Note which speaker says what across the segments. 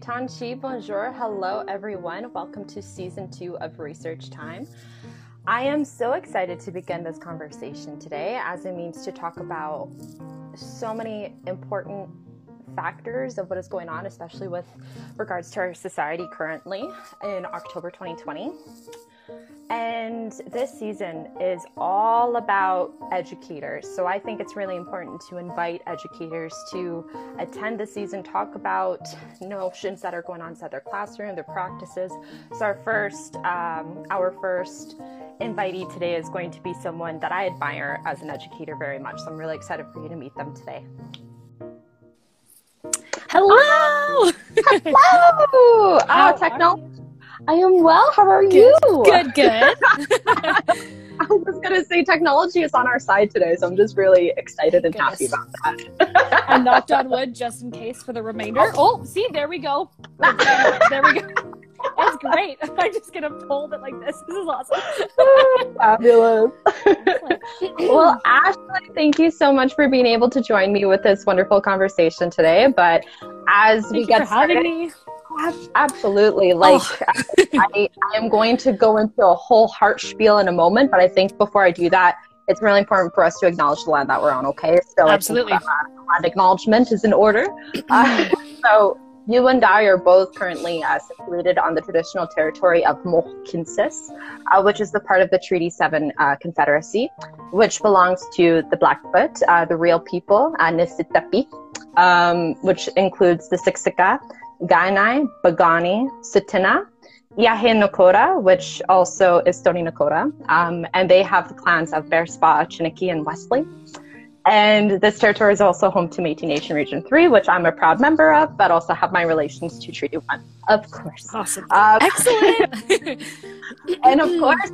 Speaker 1: Tansi, bonjour, hello everyone. Welcome to season two of Research Time. I am so excited to begin this conversation today as it means to talk about so many important factors of what is going on, especially with regards to our society currently in October 2020. And this season is all about educators. So I think it's really important to invite educators to attend the season, talk about notions that are going on inside their classroom, their practices. So our first, um, our first invitee today is going to be someone that I admire as an educator very much. So I'm really excited for you to meet them today.
Speaker 2: Hello.
Speaker 1: Hello. Oh, technology I am well. How are
Speaker 2: you? Good, good.
Speaker 1: I was going to say technology is on our side today, so I'm just really excited and Goodness. happy about that.
Speaker 2: I knocked on wood just in case for the remainder. Oh, see, there we go. there we go. That's great. I'm just gonna hold it like this. This is awesome.
Speaker 1: Fabulous. well, Ashley, thank you so much for being able to join me with this wonderful conversation today. But as
Speaker 2: thank
Speaker 1: we get
Speaker 2: started,
Speaker 1: Absolutely. Like, oh. I, I am going to go into a whole heart spiel in a moment, but I think before I do that, it's really important for us to acknowledge the land that we're on, okay?
Speaker 2: So Absolutely.
Speaker 1: Uh, land acknowledgement is in order. Uh, so you and I are both currently uh, situated on the traditional territory of Mohkinstsis, uh, which is the part of the Treaty 7 uh, Confederacy, which belongs to the Blackfoot, uh, the real people, uh, Niitsitapi, um, which includes the Siksika, Kainai, Piikani, Tsuut'ina, Yahe Nakota, which also is Stoney Nakoda, um, and they have the clans of Bearspaw, Chiniki, and Wesley. And this territory is also home to Métis Nation Region 3, which I'm a proud member of, but also have my relations to Treaty 1, of course.
Speaker 2: Awesome. Um,
Speaker 1: Excellent. and of course,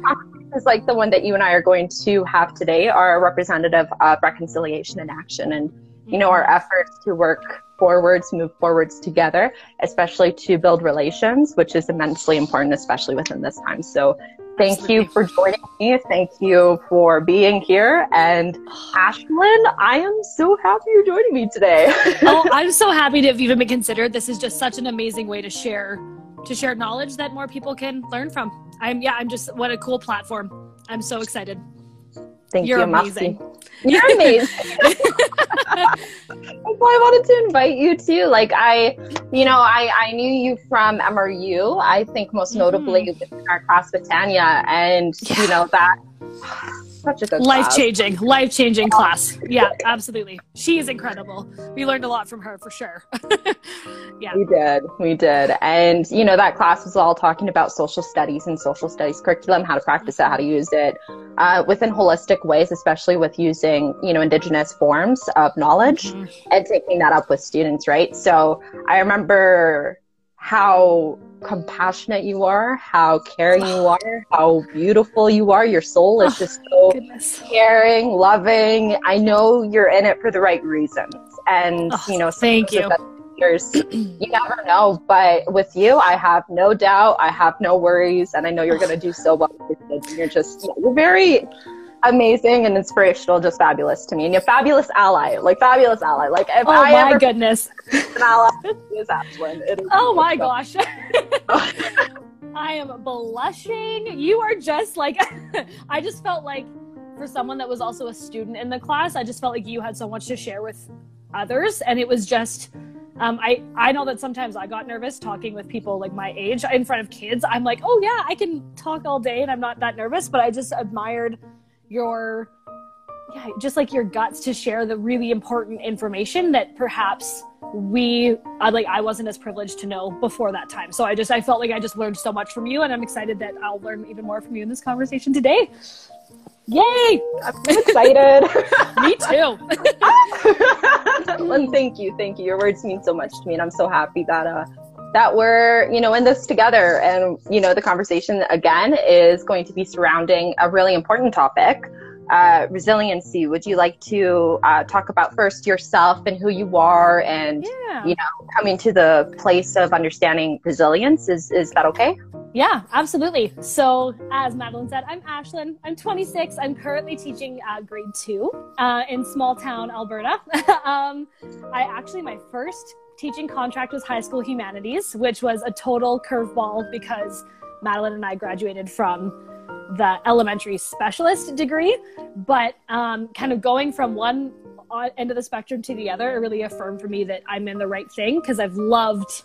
Speaker 1: is like the one that you and I are going to have today, are representative of reconciliation and action. And, you know, our efforts to work forwards, move forwards together, especially to build relations, which is immensely important, especially within this time. So thank Absolutely. you for joining me. Thank you for being here. And Ashlyn, I am so happy you're joining me today.
Speaker 2: oh, I'm so happy to have even been considered. This is just such an amazing way to share to share knowledge that more people can learn from. I'm yeah, I'm just what a cool platform. I'm so excited.
Speaker 1: Thank
Speaker 2: You're
Speaker 1: you.
Speaker 2: amazing.
Speaker 1: You're amazing. I wanted to invite you too. Like I, you know, I, I knew you from MRU. I think most notably mm-hmm. in our class with Tanya, and yeah. you know that such a good
Speaker 2: life changing, life changing class. Yeah, absolutely. She is incredible. We learned a lot from her for sure.
Speaker 1: yeah, we did, we did, and you know that class was all talking about social studies and social studies curriculum, how to practice it, how to use it uh, within holistic ways, especially with using you know indigenous forms of knowledge mm-hmm. and taking that up with students. Right. So I remember how compassionate you are, how caring you are, how beautiful you are. Your soul is just so Goodness. caring, loving. I know you're in it for the right reasons. And, oh, you know,
Speaker 2: thank you.
Speaker 1: Years, you never know. But with you, I have no doubt. I have no worries. And I know you're going to do so well. You're just, you're very amazing and inspirational, just fabulous to me. And you're fabulous ally, like fabulous ally. Like if
Speaker 2: oh
Speaker 1: I
Speaker 2: my goodness,
Speaker 1: an ally is Ashlyn.
Speaker 2: oh my gosh. I am blushing. You are just like, I just felt like for someone that was also a student in the class, I just felt like you had so much to share with others. And it was just, um, I, I know that sometimes I got nervous talking with people like my age in front of kids. I'm like, oh yeah, I can talk all day and I'm not that nervous, but I just admired your yeah, just like your guts to share the really important information that perhaps we I like I wasn't as privileged to know before that time. So I just I felt like I just learned so much from you and I'm excited that I'll learn even more from you in this conversation today. Yay!
Speaker 1: I'm excited.
Speaker 2: me too.
Speaker 1: and thank you, thank you. Your words mean so much to me and I'm so happy that uh that we're you know in this together and you know the conversation again is going to be surrounding a really important topic uh, resiliency would you like to uh, talk about first yourself and who you are and
Speaker 2: yeah.
Speaker 1: you know coming to the place of understanding resilience is is that okay
Speaker 2: yeah, absolutely. So, as Madeline said, I'm Ashlyn. I'm 26. I'm currently teaching uh, grade two uh, in small town Alberta. um, I actually, my first teaching contract was high school humanities, which was a total curveball because Madeline and I graduated from the elementary specialist degree. But um, kind of going from one end of the spectrum to the other, it really affirmed for me that I'm in the right thing because I've loved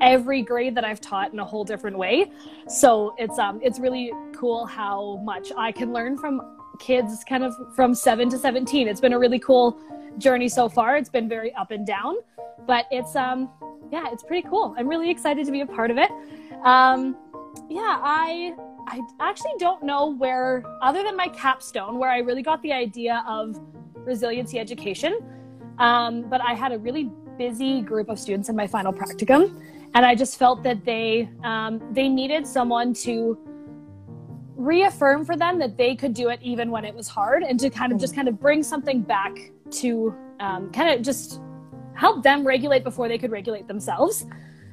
Speaker 2: every grade that I've taught in a whole different way. So it's um it's really cool how much I can learn from kids kind of from 7 to 17. It's been a really cool journey so far. It's been very up and down, but it's um yeah, it's pretty cool. I'm really excited to be a part of it. Um yeah, I I actually don't know where other than my capstone where I really got the idea of resiliency education. Um, but I had a really busy group of students in my final practicum and I just felt that they um, they needed someone to reaffirm for them that they could do it even when it was hard and to kind of just kind of bring something back to um, kind of just help them regulate before they could regulate themselves.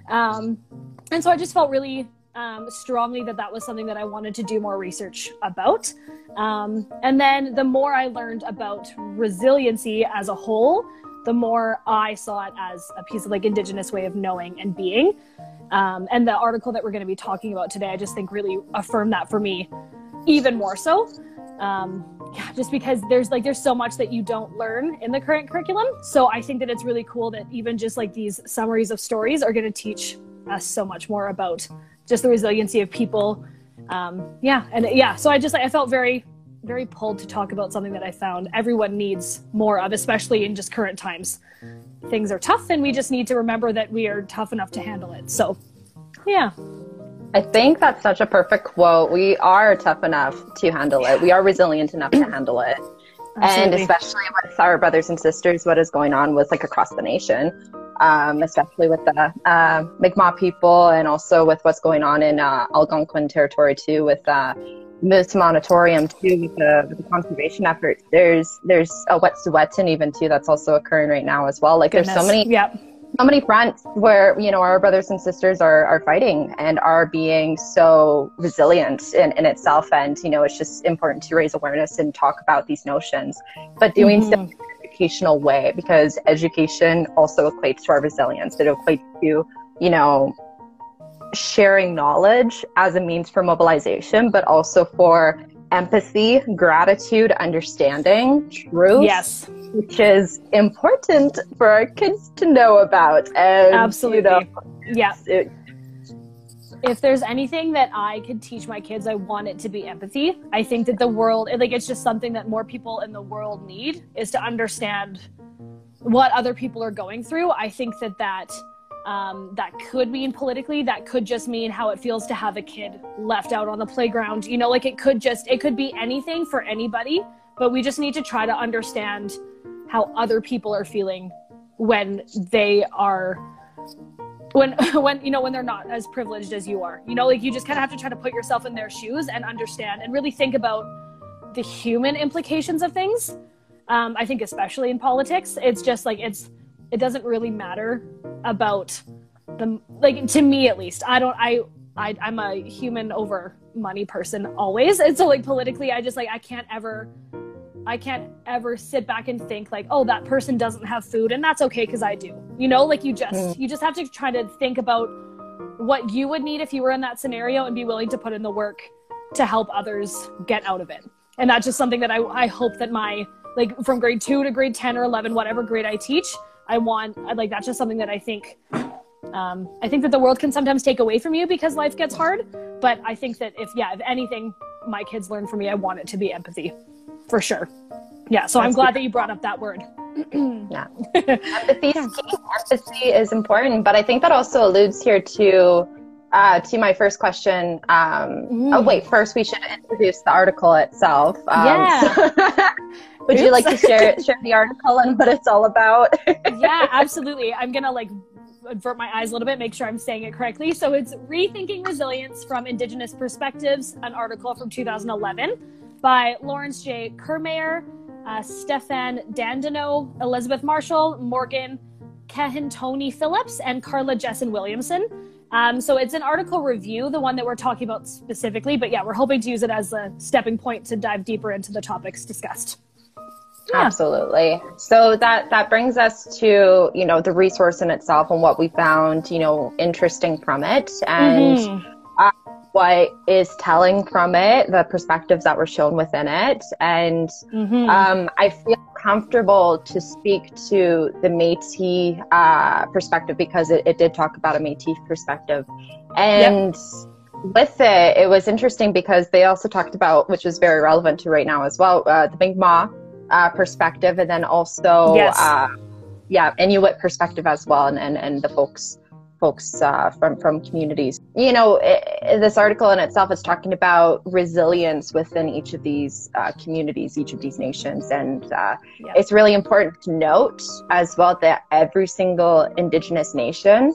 Speaker 2: Um, and so I just felt really um, strongly that that was something that I wanted to do more research about. Um, and then the more I learned about resiliency as a whole, the more I saw it as a piece of like indigenous way of knowing and being. Um, and the article that we're going to be talking about today, I just think really affirmed that for me even more so. Um, yeah, just because there's like there's so much that you don't learn in the current curriculum. So I think that it's really cool that even just like these summaries of stories are going to teach us so much more about just the resiliency of people. Um, yeah, and yeah, so I just I felt very very pulled to talk about something that I found everyone needs more of, especially in just current times. Things are tough, and we just need to remember that we are tough enough to handle it. So, yeah.
Speaker 1: I think that's such a perfect quote. We are tough enough to handle it. We are resilient enough to handle it. Absolutely. And especially with our brothers and sisters, what is going on with like across the nation, um, especially with the uh, Mi'kmaq people and also with what's going on in uh, Algonquin territory too, with uh, Moose Moratorium too, with the, with the conservation efforts. There's there's a Wet'suwet'en even too that's also occurring right now as well. Like Goodness. there's so many.
Speaker 2: Yep
Speaker 1: so many fronts where you know our brothers and sisters are, are fighting and are being so resilient in, in itself and you know it's just important to raise awareness and talk about these notions but doing mm-hmm. so in an educational way because education also equates to our resilience it equates to you know sharing knowledge as a means for mobilization but also for empathy gratitude understanding truth
Speaker 2: yes
Speaker 1: which is important for our kids to know about. And,
Speaker 2: Absolutely. You know, yeah. It, if there's anything that I could teach my kids, I want it to be empathy. I think that the world, like, it's just something that more people in the world need is to understand what other people are going through. I think that that um, that could mean politically. That could just mean how it feels to have a kid left out on the playground. You know, like it could just it could be anything for anybody. But we just need to try to understand how other people are feeling when they are when when you know when they're not as privileged as you are you know like you just kind of have to try to put yourself in their shoes and understand and really think about the human implications of things um, i think especially in politics it's just like it's it doesn't really matter about the like to me at least i don't i, I i'm a human over money person always and so like politically i just like i can't ever I can't ever sit back and think like, oh, that person doesn't have food and that's okay because I do. You know, like you just mm. you just have to try to think about what you would need if you were in that scenario and be willing to put in the work to help others get out of it. And that's just something that I, I hope that my like from grade two to grade 10 or 11, whatever grade I teach, I want like that's just something that I think um, I think that the world can sometimes take away from you because life gets hard. But I think that if yeah, if anything my kids learn from me, I want it to be empathy for sure. Yeah, so That's I'm glad good. that you brought up that word.
Speaker 1: yeah. Empathy is key. Empathy is important, but I think that also alludes here to uh, to my first question. Um, mm. Oh, wait, first we should introduce the article itself. Um,
Speaker 2: yeah.
Speaker 1: would Oops. you like to share share the article and what it's all about?
Speaker 2: yeah, absolutely. I'm gonna like avert my eyes a little bit, make sure I'm saying it correctly. So it's Rethinking Resilience from Indigenous Perspectives, an article from 2011 by Laurence J. Kirmayer, uh, Stéphane Dandeneau, Elizabeth Marshall, Morgan Tony Phillips, and Karla Jessen Williamson. Um, so it's an article review, the one that we're talking about specifically. But yeah, we're hoping to use it as a stepping point to dive deeper into the topics discussed.
Speaker 1: Yeah. Absolutely. So that that brings us to you know the resource in itself and what we found you know interesting from it and mm-hmm. uh, what is telling from it, the perspectives that were shown within it, and mm-hmm. um, I feel comfortable to speak to the Métis uh, perspective because it, it, did talk about a Métis perspective, and. Yep with it, it was interesting because they also talked about, which is very relevant to right now as well, uh, the Mi'kmaq uh, perspective, and then also, yes. uh, yeah, Inuit perspective as well, and, and, and the folks folks uh, from from communities. You know, it, this article in itself is talking about resilience within each of these uh, communities, each of these nations, and uh, yeah. it's really important to note as well that every single Indigenous nation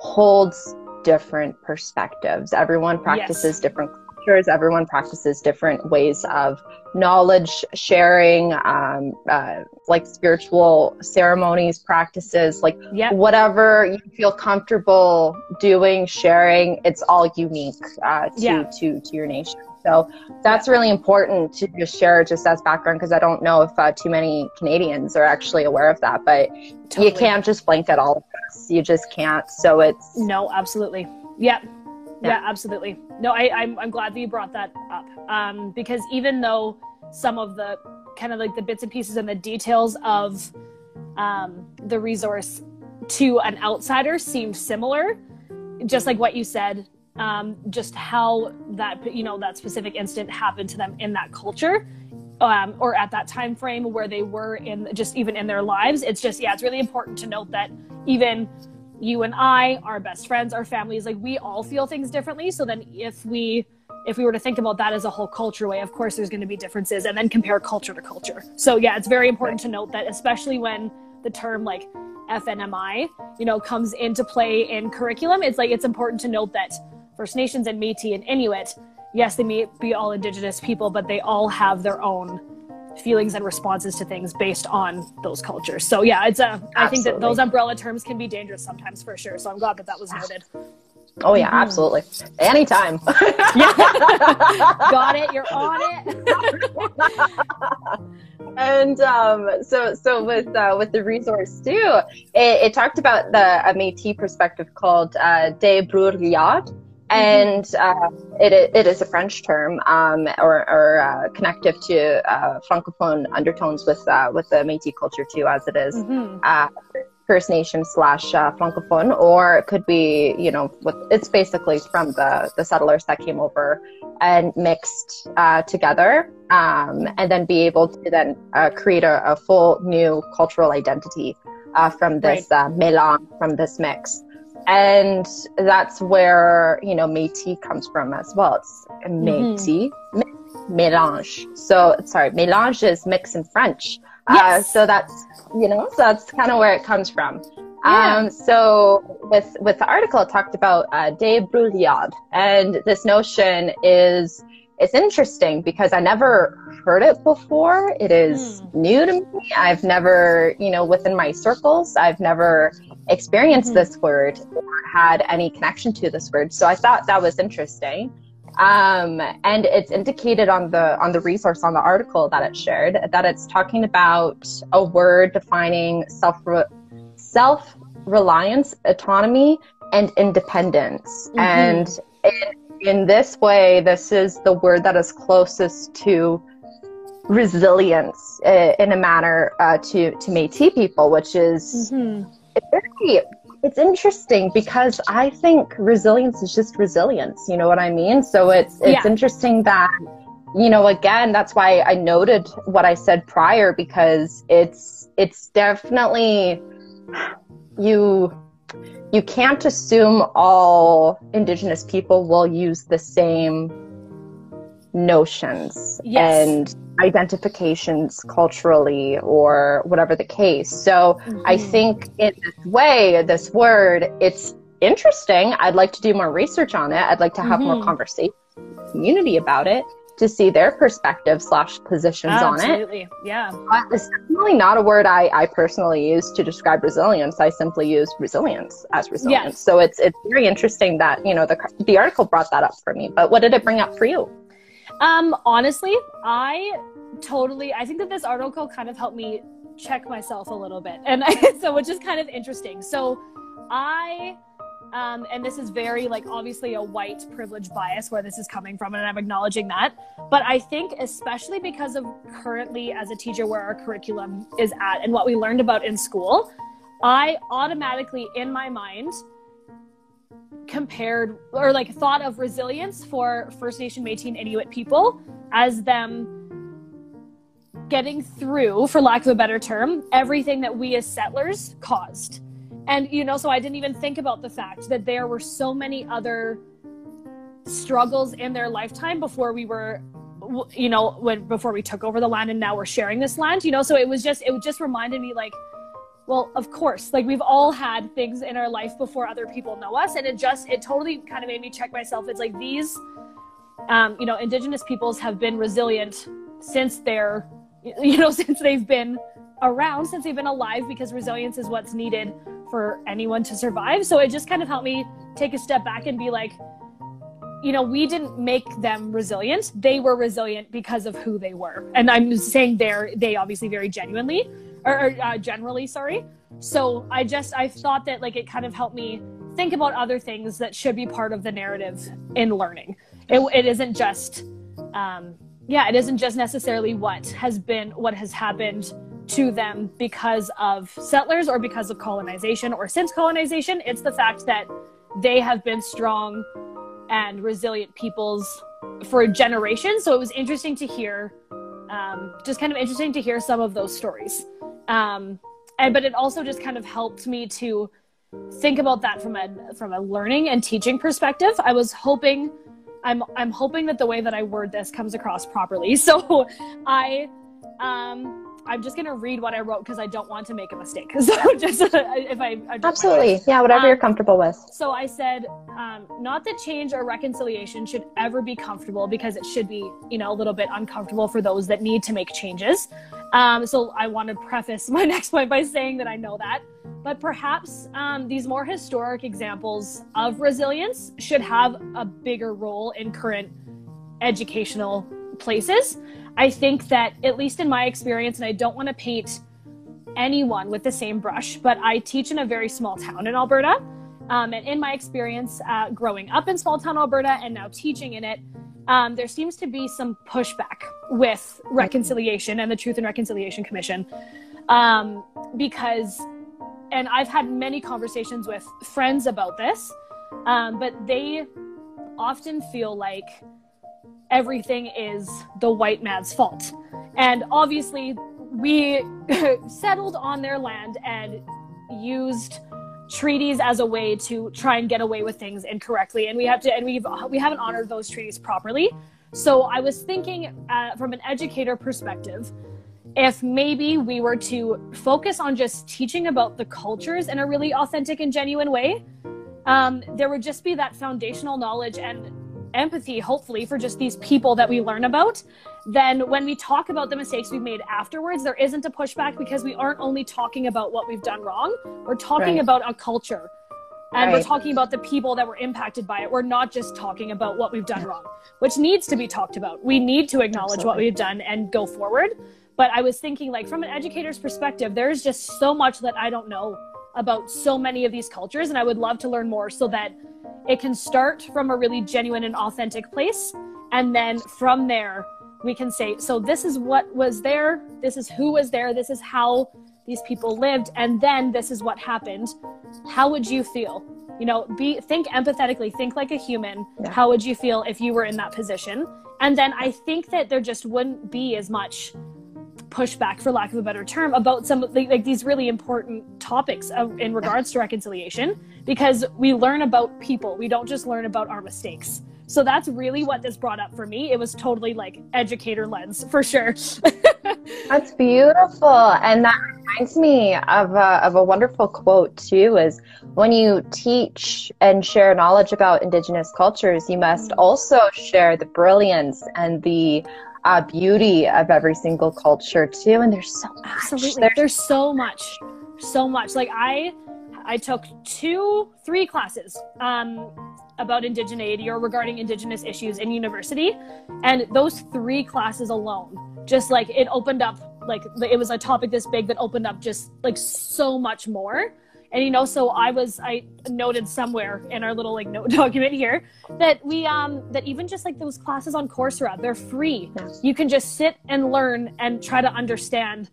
Speaker 1: holds different perspectives. Everyone practices yes. different cultures. Everyone practices different ways of knowledge sharing, um, uh, like spiritual ceremonies, practices, like yep. whatever you feel comfortable doing, sharing. It's all unique uh, to, yeah. to to your nation. So that's really important to just share just as background because I don't know if uh, too many Canadians are actually aware of that. But totally. you can't just blanket all of this. You just can't. So it's
Speaker 2: no, absolutely. Yeah. Yeah, yeah absolutely. No, I, I'm, I'm glad that you brought that up um, because even though some of the kind of like the bits and pieces and the details of um, the resource to an outsider seemed similar, just like what you said, um, just how that you know that specific incident happened to them in that culture um, or at that time frame where they were in just even in their lives it's just yeah it's really important to note that even you and i our best friends our families like we all feel things differently. So then if we if we were to think about that as a whole culture way of course there's going to be differences and then compare culture to culture. So yeah it's very important to note that especially when the term like fnmi you know comes into play in curriculum it's like it's important to note that First Nations and Métis and Inuit, yes, they may be all Indigenous people, but they all have their own feelings and responses to things based on those cultures. So yeah, it's a. Absolutely. I think that those umbrella terms can be dangerous sometimes for sure. So I'm glad that that was noted.
Speaker 1: Oh yeah, mm-hmm. absolutely. Anytime.
Speaker 2: Got it. You're on
Speaker 1: it. and um, so, so with uh, with the resource too, it, it talked about the a Métis perspective called uh, De débrouillard, and uh, it, it is a French term um, or, or uh, connective to uh, francophone undertones with uh, with the Métis culture too, as it is, mm-hmm. Uh, First Nation slash uh, francophone, or it could be you know with, it's basically from the the settlers that came over and mixed together, um, and then be able to then create a, a, full new cultural identity from this right. mélange, from this mix and that's where you know métis comes from as well it's métis mm-hmm. mélange so sorry mélange is mix in french uh, yes. Uh, so that's you know so that's kind of where it comes from yeah. Um, so with with the article it talked about uh, débrouillard and this notion is it's interesting because I never heard it before. It is mm. new to me. I've never, you know, within my circles, I've never experienced mm-hmm. this word or had any connection to this word. So I thought that was interesting. Um, and it's indicated on the on the resource on the article that it shared that it's talking about a word defining self self reliance, autonomy, and independence. Mm-hmm. And in, in this way, this is the word that is closest to resilience uh, in a manner uh, to to Métis people, which is mm-hmm very it's interesting because I think resilience is just resilience. You know what I mean? So it's it's yeah. interesting that you know again that's why I noted what I said prior because it's it's definitely you you can't assume all indigenous people will use the same notions yes. and identifications culturally or whatever the case. So mm-hmm. I think in this way, this word, it's interesting. I'd like to do more research on it. I'd like to have mm-hmm. more conversation community about it to see their perspective slash positions on
Speaker 2: it. Absolutely, yeah.
Speaker 1: But it's definitely not a word I, I personally use to describe resilience. I simply use resilience as resilience. Yes. So it's it's very interesting that you know the the article brought that up for me. But what did it bring up for you?
Speaker 2: Um, honestly, I totally i think that this article kind of helped me check myself a little bit. And so which is kind of interesting. So i um, and this is very like obviously a white privilege bias where this is coming from and i'm acknowledging that. But i think especially because of currently as a teacher where our curriculum is at and what we learned about in school i automatically in my mind compared or like thought of resilience for first nation metis and inuit people as them getting through for lack of a better term everything that we as settlers caused. And, you know, so I didn't even think about the fact that there were so many other struggles in their lifetime before we were you know when before we took over the land and now we're sharing this land you know? So it was just it just reminded me like well of course like we've all had things in our life before other people know us and it just it totally kind of made me check myself it's like these um, you know indigenous peoples have been resilient since they're you know since they've been around since they've been alive because resilience is what's needed for anyone to survive. So it just kind of helped me take a step back and be like, you know, we didn't make them resilient. They were resilient because of who they were. And I'm saying they're, they obviously very genuinely or, or uh, generally, sorry. So I just, I thought that like it kind of helped me think about other things that should be part of the narrative in learning. It, it isn't just, um, yeah, it isn't just necessarily what has been, what has happened to them because of settlers or because of colonization or since colonization. It's the fact that they have been strong and resilient peoples for generations. So it was interesting to hear, um, just kind of interesting to hear some of those stories. Um, and but it also just kind of helped me to think about that from a from a learning and teaching perspective. I was hoping, I'm I'm hoping that the way that I word this comes across properly. So I um I'm just gonna read what I wrote because I don't want to make a mistake. So just if I, I
Speaker 1: absolutely, yeah, whatever um, you're comfortable with.
Speaker 2: So I said, um, not that change or reconciliation should ever be comfortable because it should be, you know, a little bit uncomfortable for those that need to make changes. Um, so I want to preface my next point by saying that I know that, but perhaps um, these more historic examples of resilience should have a bigger role in current educational places. I think that, at least in my experience, and I don't want to paint anyone with the same brush, but I teach in a very small town in Alberta. Um, and in my experience, uh, growing up in small town Alberta and now teaching in it, um, there seems to be some pushback with reconciliation and the Truth and Reconciliation Commission. Um, because, and I've had many conversations with friends about this, um, but they often feel like everything is the white man's fault. And obviously, we settled on their land and used treaties as a way to try and get away with things incorrectly. And we have to and we've we haven't honored those treaties properly. So i was thinking uh, from an educator perspective if maybe we were to focus on just teaching about the cultures in a really authentic and genuine way um, there would just be that foundational knowledge and empathy, hopefully, for just these people that we learn about, then when we talk about the mistakes we've made afterwards, there isn't a pushback because we aren't only talking about what we've done wrong, we're talking right. about a culture. And right. we're talking about the people that were impacted by it. We're not just talking about what we've done wrong, which needs to be talked about. We need to acknowledge Absolutely. what we've done and go forward. But I was thinking, like, from an educator's perspective, there's just so much that I don't know about so many of these cultures. And I would love to learn more so that it can start from a really genuine and authentic place. And then from there, we can say, so this is what was there, this is who was there, this is how these people lived, and then this is what happened. How would you feel? You know, be think empathetically, think like a human. Yeah. How would you feel if you were in that position? And then I think that there just wouldn't be as much pushback, for lack of a better term, about some like, like these really important topics of, in regards to reconciliation, because we learn about people. We don't just learn about our mistakes. So that's really what this brought up for me. It was totally like educator lens for sure.
Speaker 1: that's beautiful. And that reminds me of a, of a wonderful quote too is when you teach and share knowledge about indigenous cultures, you must also share the brilliance and the uh, beauty of every single culture too. And there's so much.
Speaker 2: Absolutely. There's, there's so much, so much. Like I, I took two, three classes um, about indigeneity or regarding indigenous issues in university, and those three classes alone just like it opened up like it was a topic this big that opened up just like so much more and you know so i was i noted somewhere in our little like note document here that we um that even just like those classes on coursera they're free. You can just sit and learn and try to understand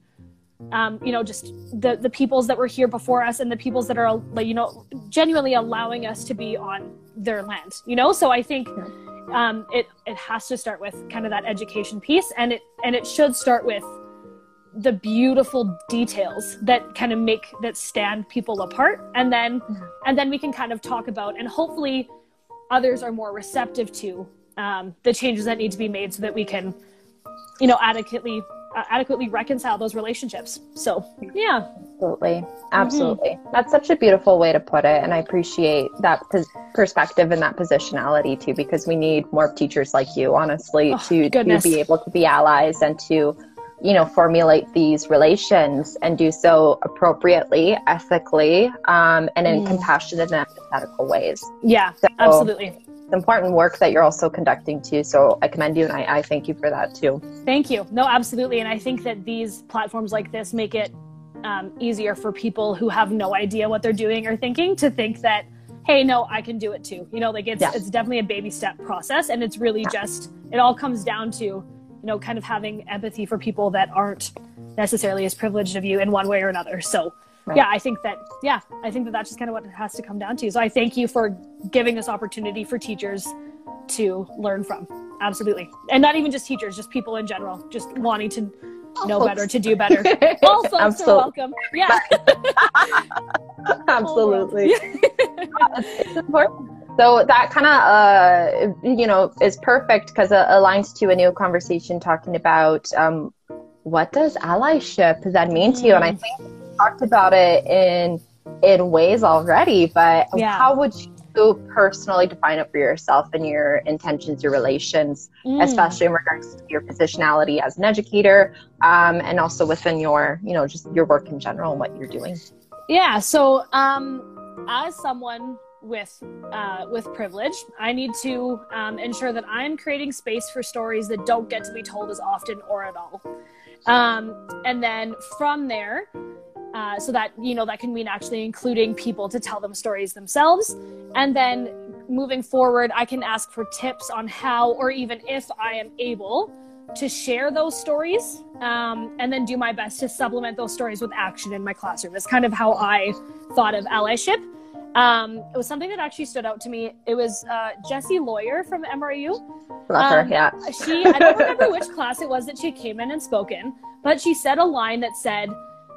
Speaker 2: um, you know, just the the peoples that were here before us and the peoples that are, like, you know, genuinely allowing us to be on their land. You know, so I think um, it it has to start with kind of that education piece, and it and it should start with the beautiful details that kind of make that stand people apart, and then and then we can kind of talk about and hopefully others are more receptive to um, the changes that need to be made so that we can you know adequately uh, adequately reconcile those relationships. So, yeah.
Speaker 1: Absolutely. Absolutely. Mm-hmm. That's such a beautiful way to put it. And I appreciate that pos- perspective and that positionality too, because we need more teachers like you, honestly, oh, to, to be able to be allies and to, you know, formulate these relations and do so appropriately, ethically, um, and in mm. compassionate and empathetical ways.
Speaker 2: Yeah, so, absolutely
Speaker 1: important work that you're also conducting too. So I commend you and I, I thank you for that too.
Speaker 2: Thank you. No, absolutely. And I think that these platforms like this make it um, easier for people who have no idea what they're doing or thinking to think that, hey, no, I can do it too. You know, like it's yeah. it's definitely a baby step process, and it's really yeah. just it all comes down to you know kind of having empathy for people that aren't necessarily as privileged of you in one way or another. So Right. Yeah, I think that, yeah, I think that that's just kind of what it has to come down to. So I thank you for giving this opportunity for teachers to learn from. Absolutely. And not even just teachers, just people in general, just wanting to know better, to do better. All folks welcome. Yeah.
Speaker 1: Absolutely. it's important. So that kind of, uh, you know, is perfect because it aligns to a new conversation talking about um, what does allyship does that mean to you? And I think think talked about it in in ways already, but yeah. how would you personally define it for yourself and your intentions, your relations, mm. especially in regards to your positionality as an educator, um, and also within your, you know, just your work in general and what you're doing?
Speaker 2: Yeah. So, um, as someone with uh, with privilege, I need to um, ensure that I'm creating space for stories that don't get to be told as often or at all. Um, and then from there, uh, so that you know that can mean actually including people to tell them stories themselves. And then moving forward i can ask for tips on how or even if i am able to share those stories um, and then do my best to supplement those stories with action in my classroom is kind of how i thought of allyship um, it was something that actually stood out to me. It was uh, jessie Loyer from mru
Speaker 1: Love um, her, yeah.
Speaker 2: she i don't remember which class it was that she came in and spoken but she said a line that said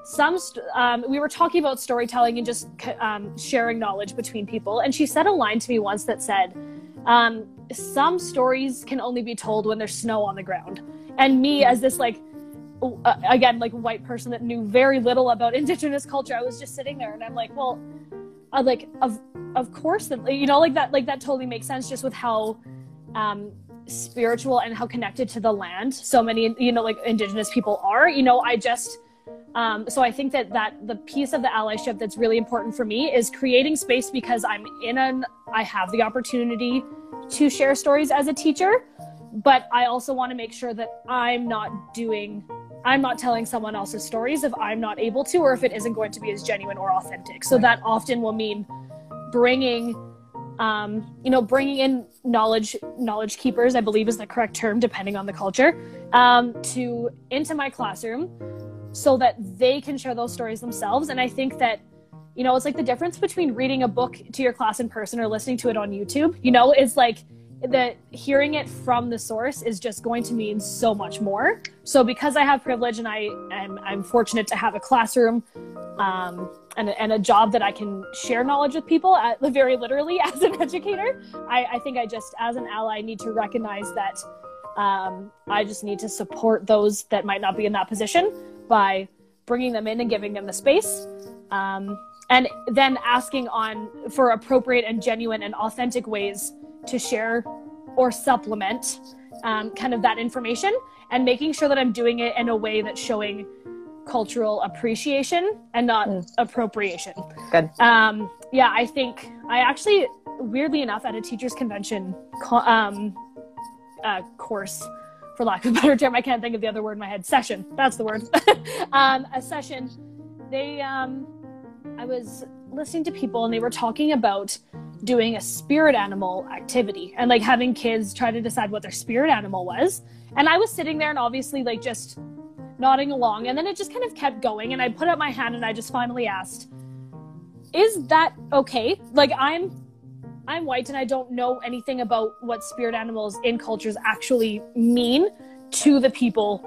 Speaker 2: some st- um, we were talking about storytelling and just um, sharing knowledge between people. And she said a line to me once that said um, some stories can only be told when there's snow on the ground. And me as this like uh, again like white person that knew very little about indigenous culture i was just sitting there and i'm like well uh, like of of course you know like that like that totally makes sense just with how um spiritual and how connected to the land so many you know like indigenous people are. You know i just um, so I think that that the piece of the allyship that's really important for me is creating space because I'm in an I have the opportunity to share stories as a teacher, but I also want to make sure that I'm not doing I'm not telling someone else's stories if I'm not able to or if it isn't going to be as genuine or authentic. So that often will mean bringing um, you know bringing in knowledge knowledge keepers i believe is the correct term depending on the culture um, to into my classroom so that they can share those stories themselves. And I think that, you know, it's like the difference between reading a book to your class in person or listening to it on YouTube. You know, it's like the hearing it from the source is just going to mean so much more. So because I have privilege and I am I'm fortunate to have a classroom um, and, and a job that I can share knowledge with people at, very literally as an educator, I, I think I just as an ally need to recognize that um, I just need to support those that might not be in that position by bringing them in and giving them the space. Um, and then asking on for appropriate and genuine and authentic ways to share or supplement um, kind of that information and making sure that I'm doing it in a way that's showing cultural appreciation and not mm. appropriation.
Speaker 1: Good.
Speaker 2: Um, yeah, I think I actually, weirdly enough, at a teachers convention um, uh, course for lack of a better term, I can't think of the other word in my head. Session. That's the word. um, a session. They, um, I was listening to people and they were talking about doing a spirit animal activity and like having kids try to decide what their spirit animal was. And I was sitting there and obviously like just nodding along. And then it just kind of kept going. And I put up my hand and I just finally asked, Is that okay? Like I'm I'm white and I don't know anything about what spirit animals in cultures actually mean to the people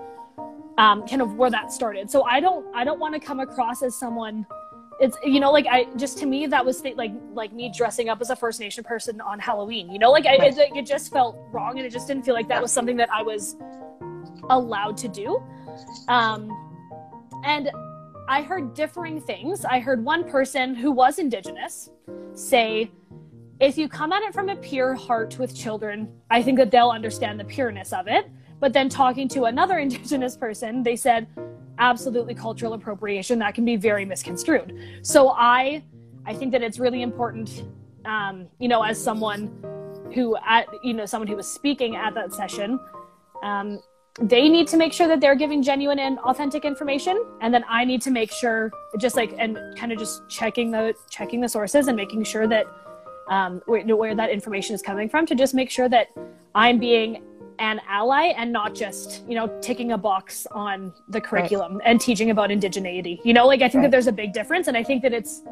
Speaker 2: um, kind of where that started. So I don't I don't want to come across as someone it's you know like I just to me that was like like me dressing up as a First Nation person on Halloween. You know like I, it, it just felt wrong and it just didn't feel like that was something that I was allowed to do. Um, and I heard differing things. I heard one person who was Indigenous say if you come at it from a pure heart with children, I think that they'll understand the pureness of it. But then talking to another Indigenous person, they said, absolutely cultural appropriation that can be very misconstrued. So I, I think that it's really important, um, you know, as someone who at you know someone who was speaking at that session, um, they need to make sure that they're giving genuine and authentic information and then i need to make sure just like and kind of just checking the checking the sources and making sure that um, where, where that information is coming from to just make sure that I'm being an ally and not just you know ticking a box on the curriculum right. and teaching about indigeneity you know like i think right. that there's a big difference and i think that it's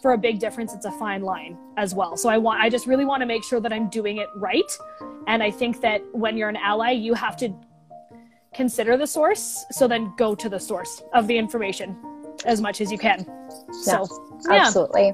Speaker 2: for a big difference it's a fine line as well so i want i just really want to make sure that i'm doing it right and i think that when you're an ally you have to consider the source so then go to the source of the information as much as you can
Speaker 1: so yeah. absolutely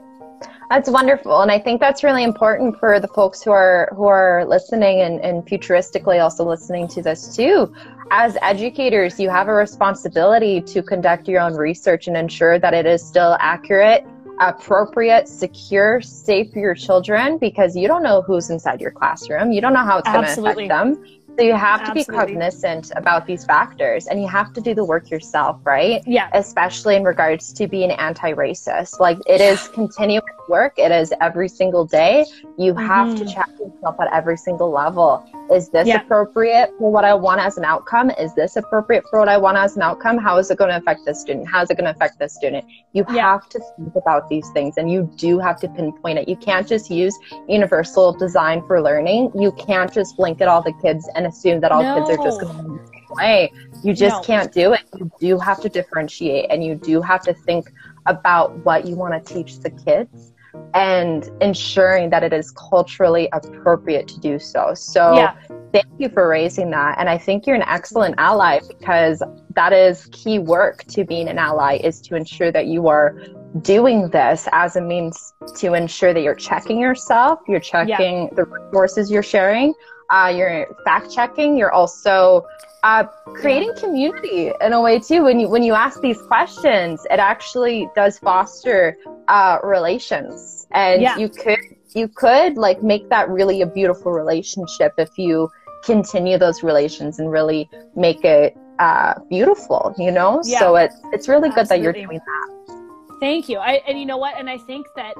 Speaker 1: that's wonderful. And I think that's really important for the folks who are who are listening and, and futuristically also listening to this too. As educators, you have a responsibility to conduct your own research and ensure that it is still accurate, appropriate, secure, safe for your children because you don't know who's inside your classroom. You don't know how it's going to affect them. So you have Absolutely. to be cognizant about these factors and you have to do the work yourself, right?
Speaker 2: Yeah.
Speaker 1: Especially in regards to being anti-racist. Like it is continuous work. It is every single day. You have mm-hmm. to check yourself at every single level. Is this yeah. appropriate for what I want as an outcome? Is this appropriate for what I want as an outcome? How is it going to affect this student? How is it going to affect this student? You yeah. have to think about these things and you do have to pinpoint it. You can't just use universal design for learning. You can't just blink at all the kids and assume that all no. kids are just going to the same way. You just no. can't do it. You do have to differentiate and you do have to think about what you want to teach the kids and ensuring that it is culturally appropriate to do so. So yeah. thank you for raising that. And I think you're an excellent ally because that is key work to being an ally is to ensure that you are doing this as a means to ensure that you're checking yourself, you're checking yeah. the resources you're sharing, uh, you're fact checking, you're also uh, creating community in a way too. When you when you ask these questions, it actually does foster uh, relations, and yeah. you could you could like make that really a beautiful relationship if you continue those relations and really make it uh, beautiful. You know, yeah. so it's it's really good Absolutely. that you're doing that.
Speaker 2: Thank you. I and you know what, and I think that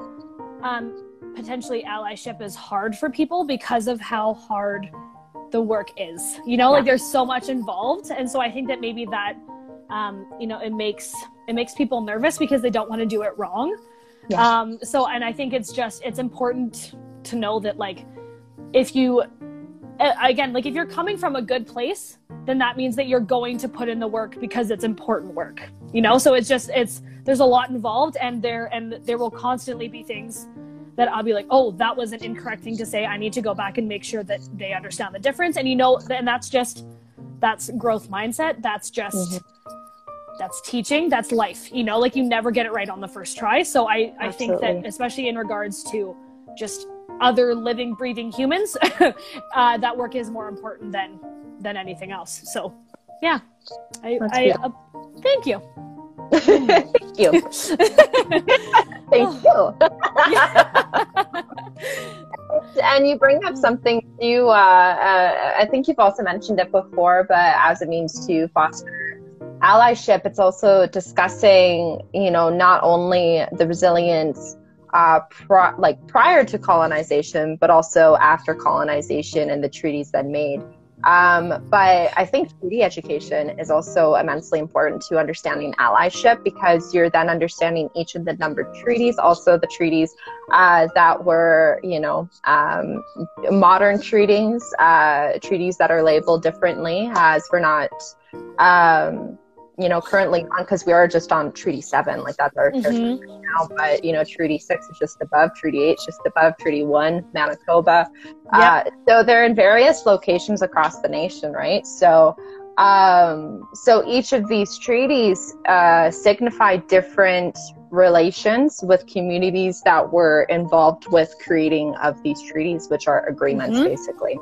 Speaker 2: um, potentially allyship is hard for people because of how hard the work is. You know, yeah. like there's so much involved, and so I think that maybe that, um, you know, it makes it makes people nervous because they don't want to do it wrong. Yeah. Um, so, and I think it's just it's important to know that like if you again like if you're coming from a good place then that means that you're going to put in the work because it's important work you know so it's just it's there's a lot involved and there and there will constantly be things that I'll be like, oh, that was an incorrect thing to say. I need to go back and make sure that they understand the difference. And you know, and that's just that's growth mindset. That's just mm-hmm. that's teaching. That's life. You know, like you never get it right on the first try. So I I think that especially in regards to just other living, breathing humans, uh, that work is more important than than anything else. So yeah, I, I uh, thank you.
Speaker 1: Thank you. Thank you. and you bring up something you, uh, uh, I think you've also mentioned it before, but as it means to foster allyship, it's also discussing, you know, not only the resilience uh, pro- like prior to colonization, but also after colonization and the treaties that made Um, but I think treaty education is also immensely important to understanding allyship because you're then understanding each of the numbered treaties, also the treaties uh, that were, you know, um, modern treaties, uh, treaties that are labeled differently as we're not. Um, you know, currently on because we are just on Treaty Seven, like that's our mm-hmm. right now. But you know, Treaty Six is just above, Treaty Eight just above, Treaty One, Manitoba. Yep. Uh, so they're in various locations across the nation, right? So, um, so each of these treaties uh, signify different relations with communities that were involved with creating of these treaties, which are agreements, mm-hmm. basically.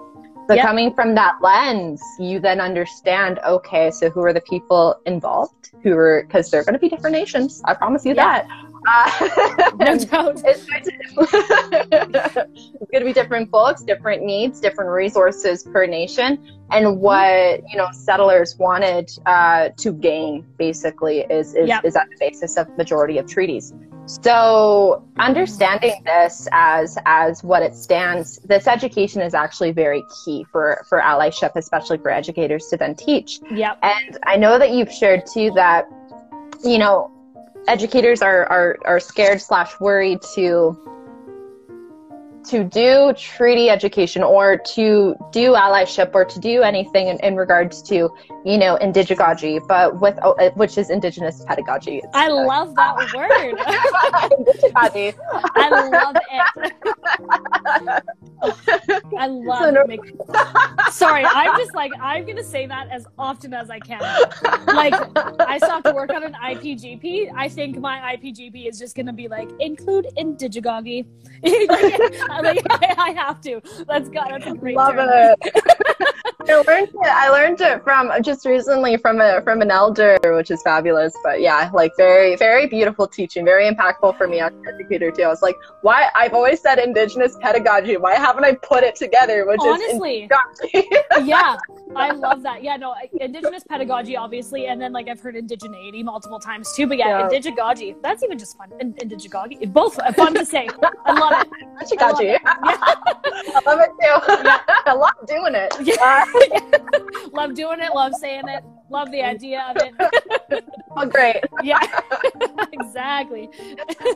Speaker 1: So yep. coming from that lens, you then understand, okay, so who are the people involved? Who are because they're going to be different nations. I promise you that. Uh, no doubt. It's, it's going to be different folks, different needs, different resources per nation, and mm-hmm. what you know settlers wanted uh, to gain basically is is, yep. is at the basis of majority of treaties. So understanding this as as what it stands, this education is actually very key for for allyship, especially for educators to then teach.
Speaker 2: Yeah.
Speaker 1: And I know that you've shared too that, you know, educators are are, are scared slash worried to to do treaty education or to do allyship or to do anything in, in regards to, you know, indigegogy, but with oh, uh, which is indigenous pedagogy.
Speaker 2: I uh, love that word. I love it. I love so no- making. Sorry, I'm just like I'm gonna say that as often as I can. Like I still have to work on an IPGP. I think my IPGP is just gonna be like include indigegogy. like, I, I, have to. That's got that's a great.
Speaker 1: Love it. I learned it. I learned it from just recently from a from an elder, which is fabulous. But yeah, like very very beautiful teaching, very impactful for me as an educator too. I was like, why? I've always said indigenous pedagogy. Why haven't I put it together? Which is
Speaker 2: honestly, is yeah, I love that. Yeah, no, indigenous pedagogy, obviously, and then like I've heard indigeneity multiple times too. But yeah, yeah. that's even just fun. indigegogy, both fun to say. I love it.
Speaker 1: I love Yeah. I love it too. Yeah. I love doing it. Yeah.
Speaker 2: Uh, love doing it. Love saying it. Love the idea of it.
Speaker 1: oh, great.
Speaker 2: Yeah. exactly.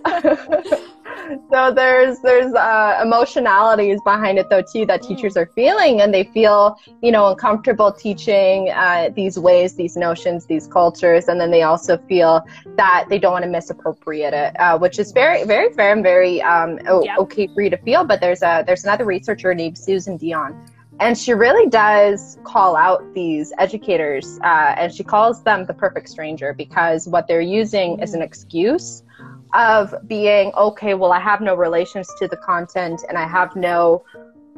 Speaker 1: so there's there's uh, emotionalities behind it though too that mm. teachers are feeling, and they feel you know uncomfortable teaching uh, these ways, these notions, these cultures, and then they also feel that they don't want to misappropriate it, uh, which is very very very very um, yep. okay for you to feel. But there's a there's another researcher named Susan Dion and she really does call out these educators uh, and she calls them the perfect stranger because what they're using is an excuse of being okay well i have no relations to the content and i have no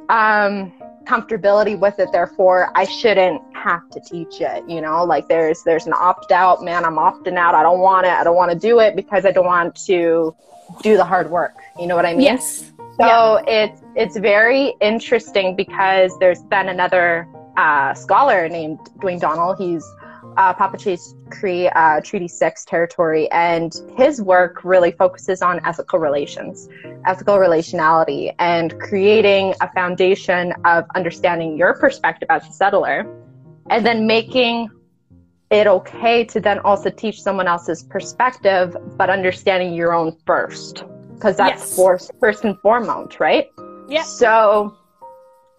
Speaker 1: um, comfortability with it therefore i shouldn't have to teach it you know? Like there's there's an opt out man i'm opting out. I don't want it. I don't want to do it because i don't want to do the hard work. You know what i mean?
Speaker 2: Yes
Speaker 1: so yeah. it's it's very interesting because there's been another uh, scholar named Dwayne Donald. He's uh, Cree uh, Treaty 6 territory, and his work really focuses on ethical relations, ethical relationality, and creating a foundation of understanding your perspective as a settler, and then making it okay to then also teach someone else's perspective, but understanding your own first because that's yes. first, first and foremost, right?
Speaker 2: Yeah.
Speaker 1: So